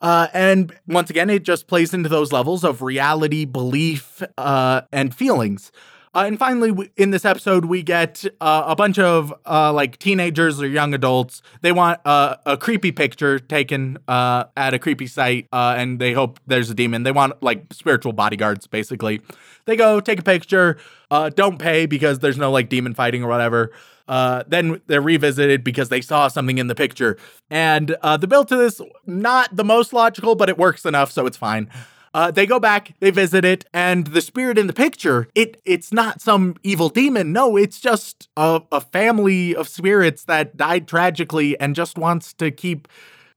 Uh, and once again, it just plays into those levels of reality, belief, uh, and feelings. Uh, and finally, in this episode, we get uh, a bunch of uh, like teenagers or young adults. They want uh, a creepy picture taken uh, at a creepy site, uh, and they hope there's a demon. They want like spiritual bodyguards, basically. They go take a picture, don't pay because there's no like demon fighting or whatever. then they're revisited because they saw something in the picture. And the build to this, not the most logical, but it works enough, so it's fine. Uh, they go back, they visit it, and the spirit in the picture, it it's not some evil demon. No, it's just a, a family of spirits that died tragically and just wants to keep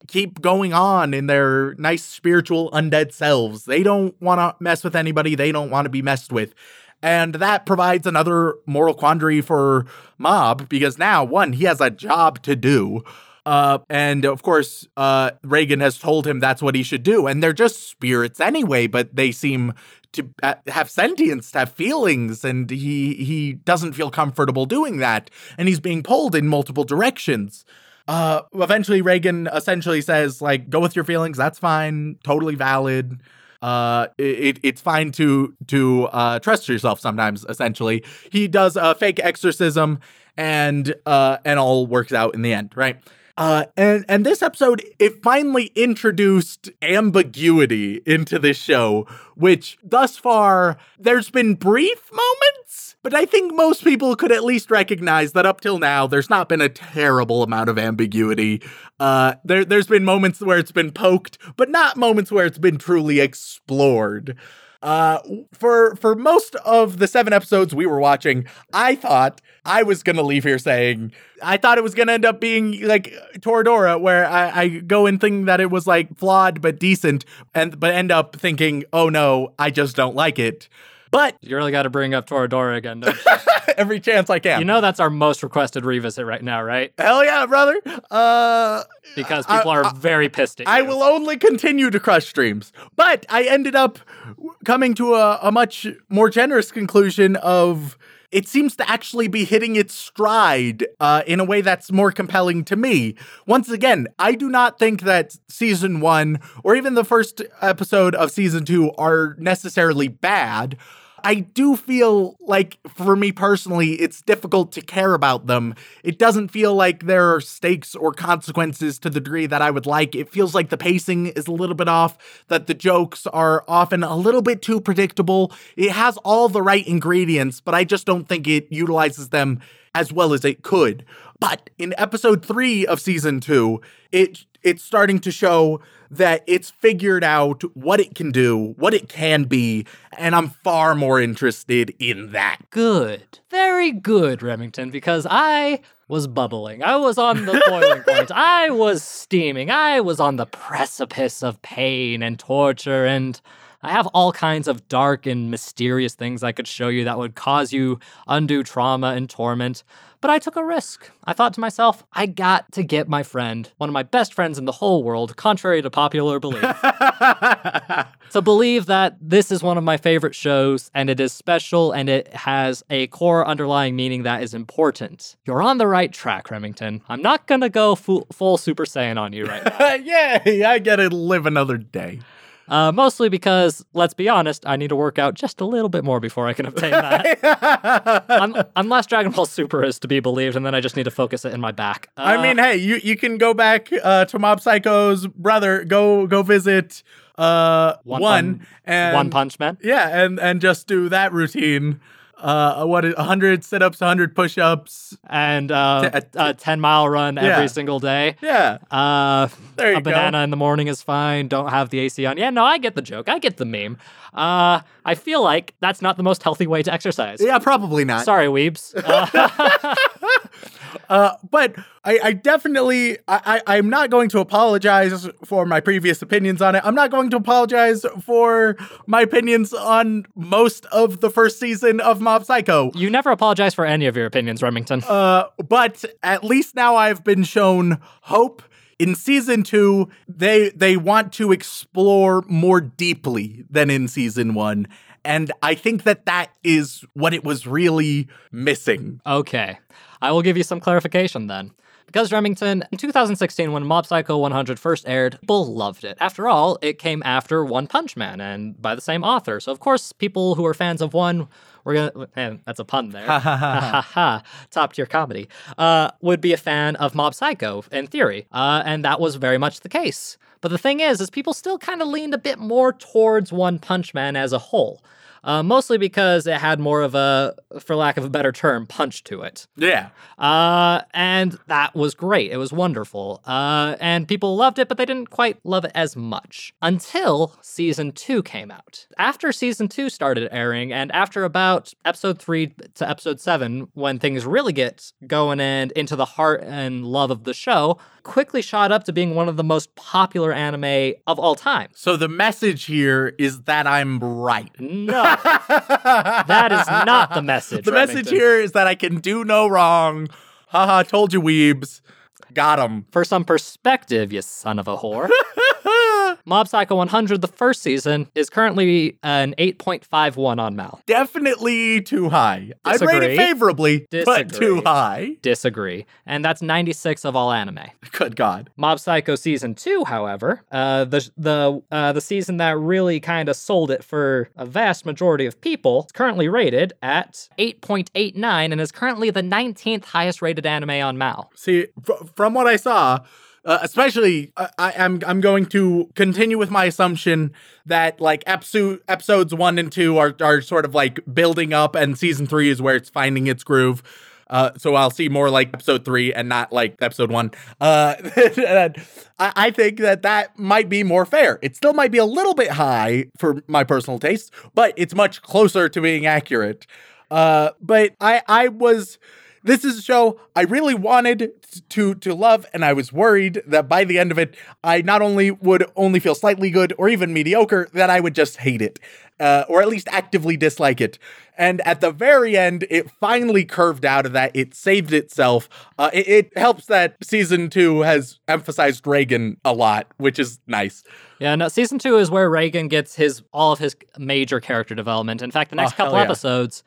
keep going on in their nice spiritual undead selves. They don't want to mess with anybody. They don't want to be messed with. And that provides another moral quandary for Mob because now, one, he has a job to do. Uh, and of course, uh, Reigen has told him that's what he should do. And they're just spirits anyway, but they seem to uh, have sentience, to have feelings, and he he doesn't feel comfortable doing that, and he's being pulled in multiple directions. Uh, eventually, Reigen essentially says, like, go with your feelings. That's fine, totally valid. Uh, it, it's fine to to uh, trust yourself sometimes. Essentially, he does a fake exorcism, and uh, and all works out in the end, right? Uh, and and this episode it finally introduced ambiguity into this show, which thus far there's been brief moments, but I think most people could at least recognize that up till now there's not been a terrible amount of ambiguity. Uh, there there's been moments where it's been poked, but not moments where it's been truly explored. Uh, for for most of the seven episodes we were watching, I thought I was gonna leave here saying I thought it was gonna end up being like Toradora, where I, I go and think that it was like flawed but decent, and but end up thinking, oh no, I just don't like it. But You really got to bring up Toradora again, every chance I can. you know that's our most requested revisit right now, right? Hell yeah, brother. Uh, Because I- people are I- very pissed at you. I will only continue to crush streams. But I ended up coming to a, a much more generous conclusion of it seems to actually be hitting its stride uh, in a way that's more compelling to me. Once again, I do not think that season one or even the first episode of season two are necessarily bad. I do feel like, for me personally, it's difficult to care about them. It doesn't feel like there are stakes or consequences to the degree that I would like. It feels like the pacing is a little bit off, that the jokes are often a little bit too predictable. It has all the right ingredients, but I just don't think it utilizes them as well as it could. But in episode three of season two, it it's starting to show that it's figured out what it can do, what it can be, and I'm far more interested in that. good. Very good, Remington, because I was bubbling. I was on the boiling point. I was steaming. I was on the precipice of pain and torture and I have all kinds of dark and mysterious things I could show you that would cause you undue trauma and torment. But I took a risk. I thought to myself, I got to get my friend, one of my best friends in the whole world, contrary to popular belief, to believe that this is one of my favorite shows and it is special and it has a core underlying meaning that is important. You're on the right track, Remington. I'm not gonna go full, full Super Saiyan on you right now. Yay, I get to live another day. Uh, mostly because, let's be honest, I need to work out just a little bit more before I can obtain that. Un- unless Dragon Ball Super is to be believed, and then I just need to focus it in my back. Uh, I mean, hey, you, you can go back uh, to Mob Psycho's brother. Go go visit uh, One one, and One Punch Man. Yeah, and and just do that routine. Uh, what is 100 sit-ups, 100 push-ups. and uh, T- a 10 mile run Yeah. every single day. Yeah, Uh, There you a go. banana in the morning is fine. Don't have the AC on. Yeah, no, I get the joke. I get the meme. Uh, I feel like that's not the most healthy way to exercise. yeah, probably not. Sorry, weebs. Uh, but I, I definitely, I, I, I'm not going to apologize for my previous opinions on it. I'm not going to apologize for my opinions on most of the first season of Mob Psycho. you never apologize for any of your opinions, Remington. Uh, but at least now I've been shown hope. In season two, they they want to explore more deeply than in season one, and I think that that is what it was really missing. Okay. I will give you some clarification then. Because Remington, in 2016, when Mob Psycho 100 first aired, people loved it. After all, it came after One Punch Man and by the same author. So, of course, people who are fans of one, we're gonna, man, that's a pun there. Ha ha ha. Top tier comedy. Uh, would be a fan of Mob Psycho in theory. Uh, and that was very much the case. But the thing is, is people still kind of leaned a bit more towards One Punch Man as a whole. Uh, mostly because it had more of a, for lack of a better term, punch to it. Yeah. Uh, and that was great. It was wonderful. Uh, and people loved it, but they didn't quite love it as much until season two came out. After season two started airing, and after about episode three to episode seven, when things really get going and into the heart and love of the show, quickly shot up to being one of the most popular anime of all time. So the message here is that I'm right. No, that is not the message. The message here is that I can do no wrong. Haha, told you weebs. Got him. For some perspective, you son of a whore. Mob Psycho 100, the first season, is currently an 8.51 on Mal. Definitely too high. I'd rate it favorably, but too high. Disagree. And that's 96 of all anime. Good God. Mob Psycho season 2, however, uh, the the uh, the season that really kind of sold it for a vast majority of people, is currently rated at 8.89 and is currently the 19th highest rated anime on Mal. See, fr- from what I saw, uh, especially, I, I'm I'm going to continue with my assumption that like episode episodes one and two are are sort of like building up, and season three is where it's finding its groove. Uh, so I'll see more like episode three and not like episode one. Uh, I, I think that that might be more fair. It still might be a little bit high for my personal taste, but it's much closer to being accurate. Uh, but I I was this is a show I really wanted to to love, and I was worried that by the end of it, I not only would only feel slightly good or even mediocre, that I would just hate it, uh, or at least actively dislike it. And at the very end, it finally curved out of that. It saved itself. Uh, it, it helps that season two has emphasized Reigen a lot, which is nice. Yeah, no, season two is where Reigen gets his all of his major character development. In fact, the next Oh, couple yeah. episodes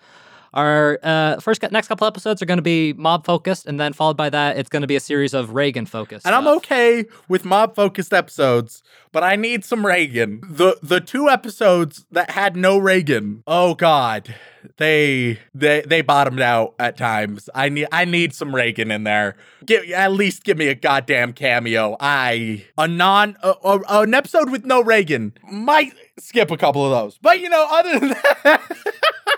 are uh first next couple episodes are going to be mob focused, and then followed by that, it's going to be a series of Reigen focused. And I'm okay with mob focused episodes, but I need some Reigen. The the two episodes that had no Reigen, oh god, they they they bottomed out at times. I need I need some Reigen in there. Give at least give me a goddamn cameo. I a non a, a- an episode with no Reigen might skip a couple of those, but you know other than that.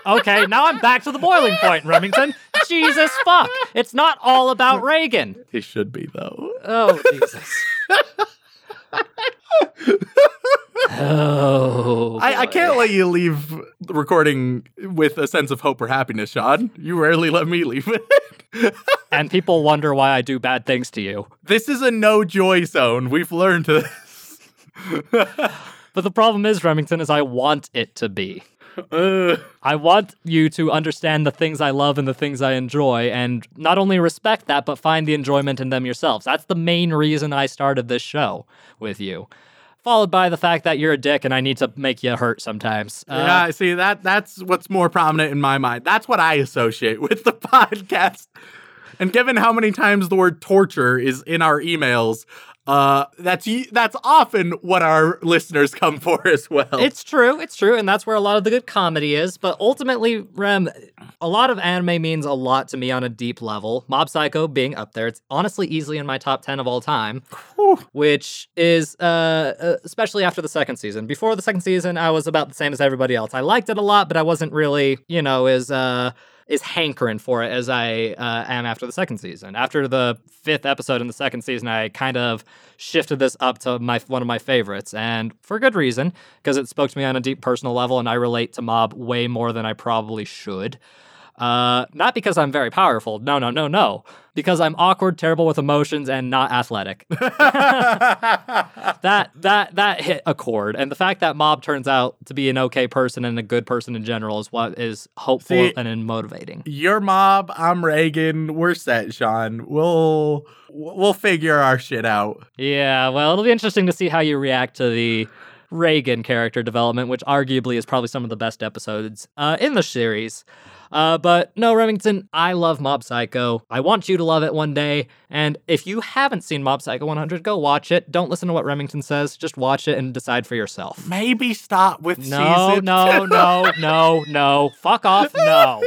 Okay, now I'm back to the boiling point, Remington. Jesus fuck! It's not all about Reigen. It should be though. Oh Jesus. oh, I, I can't let you leave the recording with a sense of hope or happiness, Sean. You rarely let me leave it. And people wonder why I do bad things to you. this is a no joy zone. We've learned this. But the problem is, Remington, is I want it to be. I want you to understand the things I love and the things I enjoy, and not only respect that, but find the enjoyment in them yourselves. That's the main reason I started this show with you. Followed by the fact that you're a dick and I need to make you hurt sometimes. Uh, yeah, see that that's what's more prominent in my mind. That's what I associate with the podcast. And given how many times the word torture is in our emails, uh, that's that's often what our listeners come for as well. It's true, it's true, and that's where a lot of the good comedy is. But ultimately, Rem, a lot of anime means a lot to me on a deep level. Mob Psycho being up there, it's honestly easily in my top 10 of all time, Whew. which is uh, uh, especially after the second season. Before the second season, I was about the same as everybody else. I liked it a lot, but I wasn't really, you know, as uh, is hankering for it as I uh, am after the second season. After the fifth episode in the second season, I kind of shifted this up to my one of my favorites, and for good reason, because it spoke to me on a deep personal level, and I relate to Mob way more than I probably should. Uh, not because I'm very powerful. No, no, no, no. Because I'm awkward, terrible with emotions, and not athletic. that that that hit a chord, and the fact that Mob turns out to be an okay person and a good person in general is what is hopeful See- and motivating. Your mob, I'm Reigen. We're set, Sean. We'll we'll figure our shit out. Yeah, well, it'll be interesting to see how you react to the Reigen character development, which arguably is probably some of the best episodes uh, in the series. Uh, but no, Remington, I love Mob Psycho. I want you to love it one day. And if you haven't seen Mob Psycho 100, go watch it. Don't listen to what Remington says. Just watch it and decide for yourself. Maybe start with No, season. no, no, no, no. No. Fuck off. No.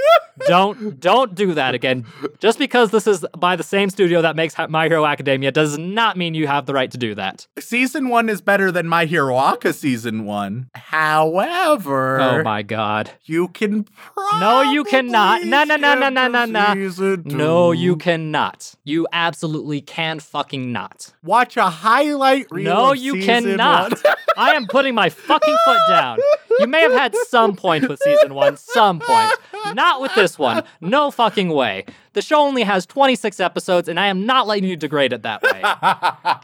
Don't don't do that again. Just because this is by the same studio that makes My Hero Academia does not mean you have the right to do that. season one is better than My Hero Aka season one. However, Oh my god. you can No, you cannot. No, no, no, no, no, no, no. No, you cannot. You absolutely can fucking not. watch a highlight reel. No, you cannot. I am putting my fucking foot down. You may have had some points with season one, some points. Not with this one. No fucking way. The show only has 26 episodes, and I am not letting you degrade it that way.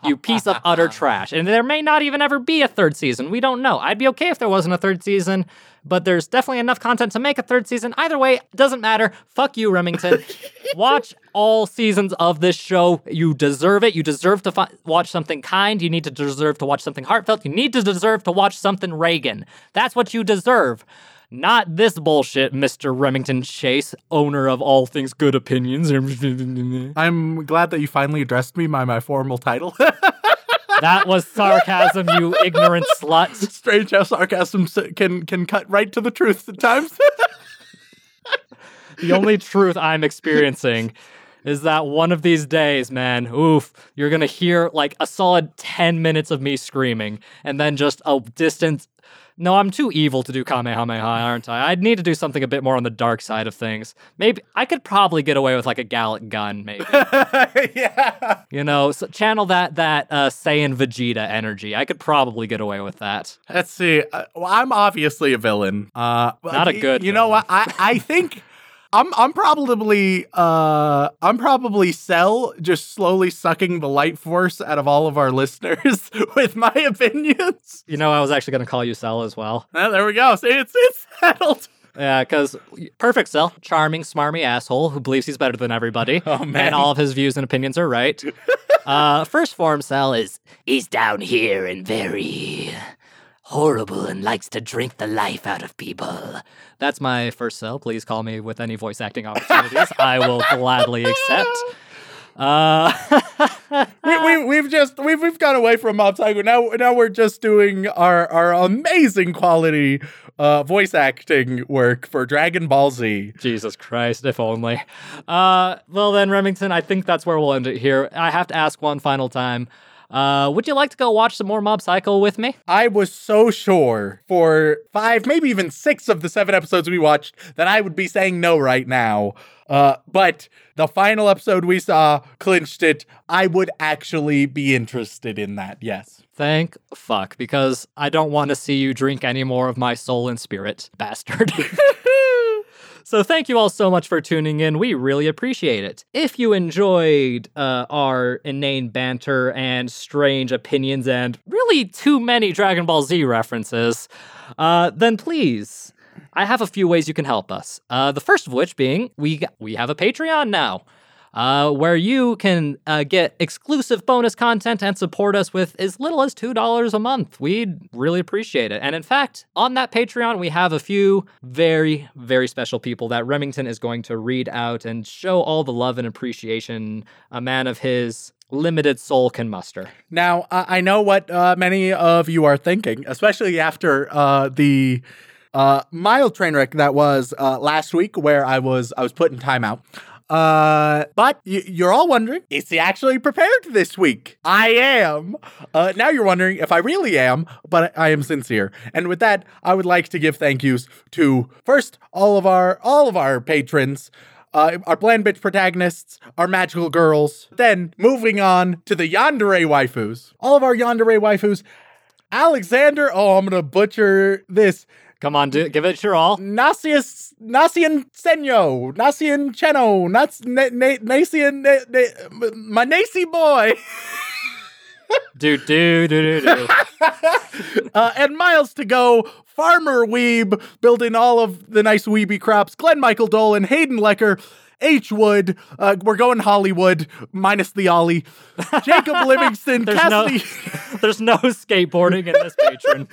you piece of utter trash. And there may not even ever be a third season. We don't know. I'd be okay if there wasn't a third season, but there's definitely enough content to make a third season. Either way, doesn't matter. Fuck you, Remington. watch all seasons of this show. You deserve it. You deserve to fi- watch something kind. You need to deserve to watch something heartfelt. You need to deserve to watch something Reigen. That's what you deserve. Not this bullshit, Mr. Remington Chase, owner of all things good opinions. I'm glad that you finally addressed me by my formal title. that was sarcasm, you ignorant slut. Strange how sarcasm can can cut right to the truth at times. The only truth I'm experiencing is that one of these days, man, oof, you're gonna hear like a solid 10 minutes of me screaming and then just a distant. No, I'm too evil to do Kamehameha, aren't I? I'd need to do something a bit more on the dark side of things. Maybe I could probably get away with like a Galick Gun, maybe. yeah. you know, so channel that that uh, Saiyan Vegeta energy. I could probably get away with that. Let's see. Uh, well, I'm obviously a villain. Uh, Not a good You know what? I I think. I'm I'm probably uh I'm probably Cell just slowly sucking the light force out of all of our listeners with my opinions. You know, I was actually gonna call you Cell as well. There we go. See, it's it's settled. Yeah, because perfect Cell, charming, smarmy asshole who believes he's better than everybody. Oh, man. And all of his views and opinions are right. uh, first form Cell is he's down here and very horrible and likes to drink the life out of people. That's my first Cell. Please call me with any voice acting opportunities. I will gladly accept. Uh, we, we we've just we've we've gone away from Mob Psycho. Now now we're just doing our our amazing quality uh voice acting work for Dragon Ball Z. Jesus Christ, if only. Uh, well then, Remington, I think that's where we'll end it here. I have to ask one final time. Uh, would you like to go watch some more Mob Psycho with me? I was so sure for five, maybe even six of the seven episodes we watched that I would be saying no right now. Uh, but the final episode we saw clinched it. I would actually be interested in that. Yes. Thank fuck, because I don't want to see you drink any more of my soul and spirit, bastard. So thank you all so much for tuning in. We really appreciate it. If you enjoyed uh, our inane banter and strange opinions and really too many Dragon Ball Z references, uh, then please, I have a few ways you can help us. Uh, the first of which being we we have a Patreon now uh, where you can uh, get exclusive bonus content and support us with as little as $2 a month. We'd really appreciate it. And in fact, on that Patreon, we have a few very, very special people that Remington is going to read out and show all the love and appreciation a man of his limited soul can muster. Now, I know what uh, many of you are thinking, especially after uh, the uh, mild train wreck that was uh, last week, where I was I was put in timeout. Uh, but y- you're all wondering, is he actually prepared this week? I am. Uh, now you're wondering if I really am, but I am sincere. And with that, I would like to give thank yous to first all of our all of our patrons uh, our bland bitch protagonists, our magical girls. Then moving on to the yandere waifus. All of our yandere waifus. Alexander, oh, I'm gonna butcher this. Come on, do, give it your all. Nasius, Nasian Senyo, Nasian Cheno, Nas, na, na, Nasian, na, na, my Nacy boy, Do, do, do, do, do. uh, and miles to go. Farmer Weeb building all of the nice weeby crops. Glenn Michael Dolan, Hayden Lecker, H Wood. Uh, we're going Hollywood minus the Ollie. Jacob Livingston, There's no, there's no skateboarding in this patron.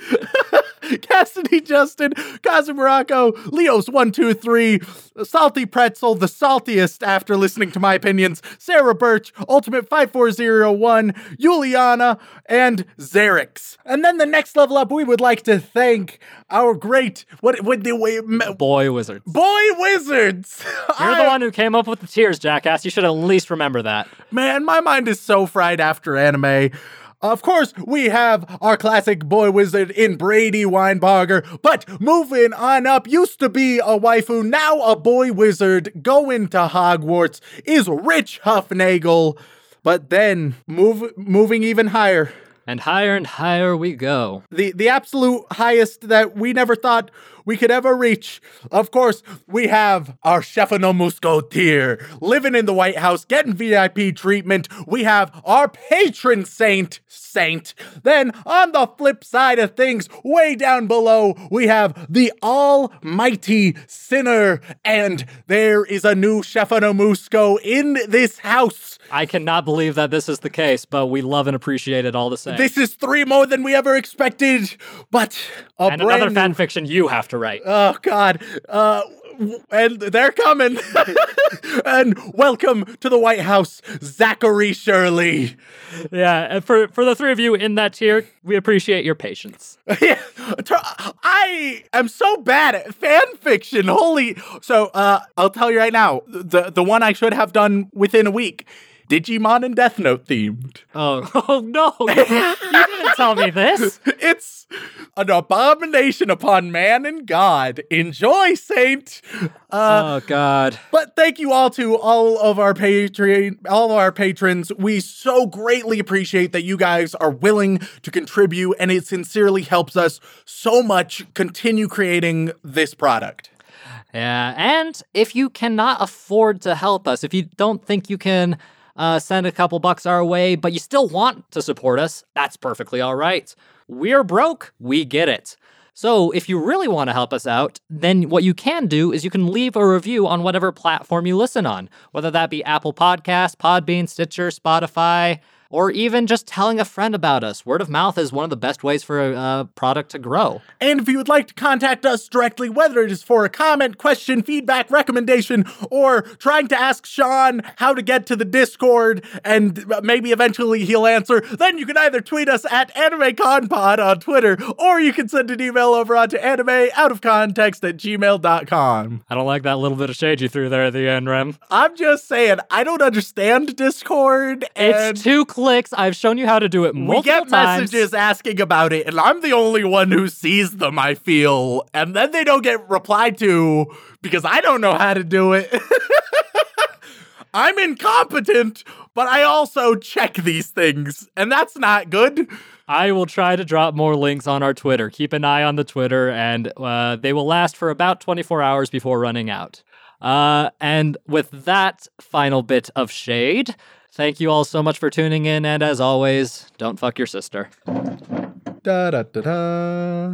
Cassidy Justin, Kazim Morocco, Leos one two three, Salty Pretzel, the saltiest after listening to my opinions, Sarah Birch, Ultimate five four zero one, Juliana, and Xerix. And then the next level up, we would like to thank our great what would the way Boy wizards. boy wizards. You're the one who came up with the tears, jackass. You should at least remember that. Man, my mind is so fried after anime. Of course, we have our classic boy wizard in Brady Weinbarger, but moving on up, used to be a waifu, now a boy wizard, going to Hogwarts, is Rich Huffnagel. But then, move, moving even higher, And higher and higher we go. the, the absolute highest that we never thought we could ever reach. Of course, we have our Stefano Muscotier living in the White House, getting VIP treatment. We have our patron saint, Saint. Then, on the flip side of things, way down below, we have the almighty sinner. And there is a new Stefano Musco in this house. I cannot believe that this is the case, but we love and appreciate it all the same. This is three more than we ever expected, but a and brand another fan fiction you have to write. Oh God. Uh and they're coming. and welcome to the White House, Zachary Shirley. yeah, and for for the three of you in that tier, we appreciate your patience. yeah, I am so bad at fan fiction. Holy so uh I'll tell you right now, the the one I should have done within a week. Digimon and Death Note themed. Oh, oh no! You, didn't tell me this. It's an abomination upon man and God. Enjoy, Saint. Uh, oh God. But thank you all to all of our Patreon, all of our patrons. We so greatly appreciate that you guys are willing to contribute, and it sincerely helps us so much continue creating this product. Yeah, and if you cannot afford to help us, if you don't think you can uh, send a couple bucks our way, but you still want to support us, that's perfectly all right. We're broke, we get it. So if you really want to help us out, then what you can do is you can leave a review on whatever platform you listen on, whether that be Apple Podcast, Podbean, Stitcher, Spotify, or even just telling a friend about us. Word of mouth is one of the best ways for a uh, product to grow. And if you would like to contact us directly, whether it is for a comment, question, feedback, recommendation, or trying to ask Sean how to get to the Discord and maybe eventually he'll answer, then you can either tweet us at AnimeConPod on Twitter, or you can send an email over onto animeoutofcontext at gmail.com. I don't like that little bit of shade you threw there at the end, Rem. I'm just saying, I don't understand Discord, and It's two clicks. I've shown you how to do it We get times. messages asking about it, and I'm the only one who sees them, I feel. And then they don't get replied to because I don't know how to do it. I'm incompetent, but I also check these things, and that's not good. I will try to drop more links on our Twitter. Keep an eye on the Twitter, and uh, they will last for about 24 hours before running out. Uh, and with that final bit of shade, Thank you all so much for tuning in, and as always, don't fuck your sister. Da da da da.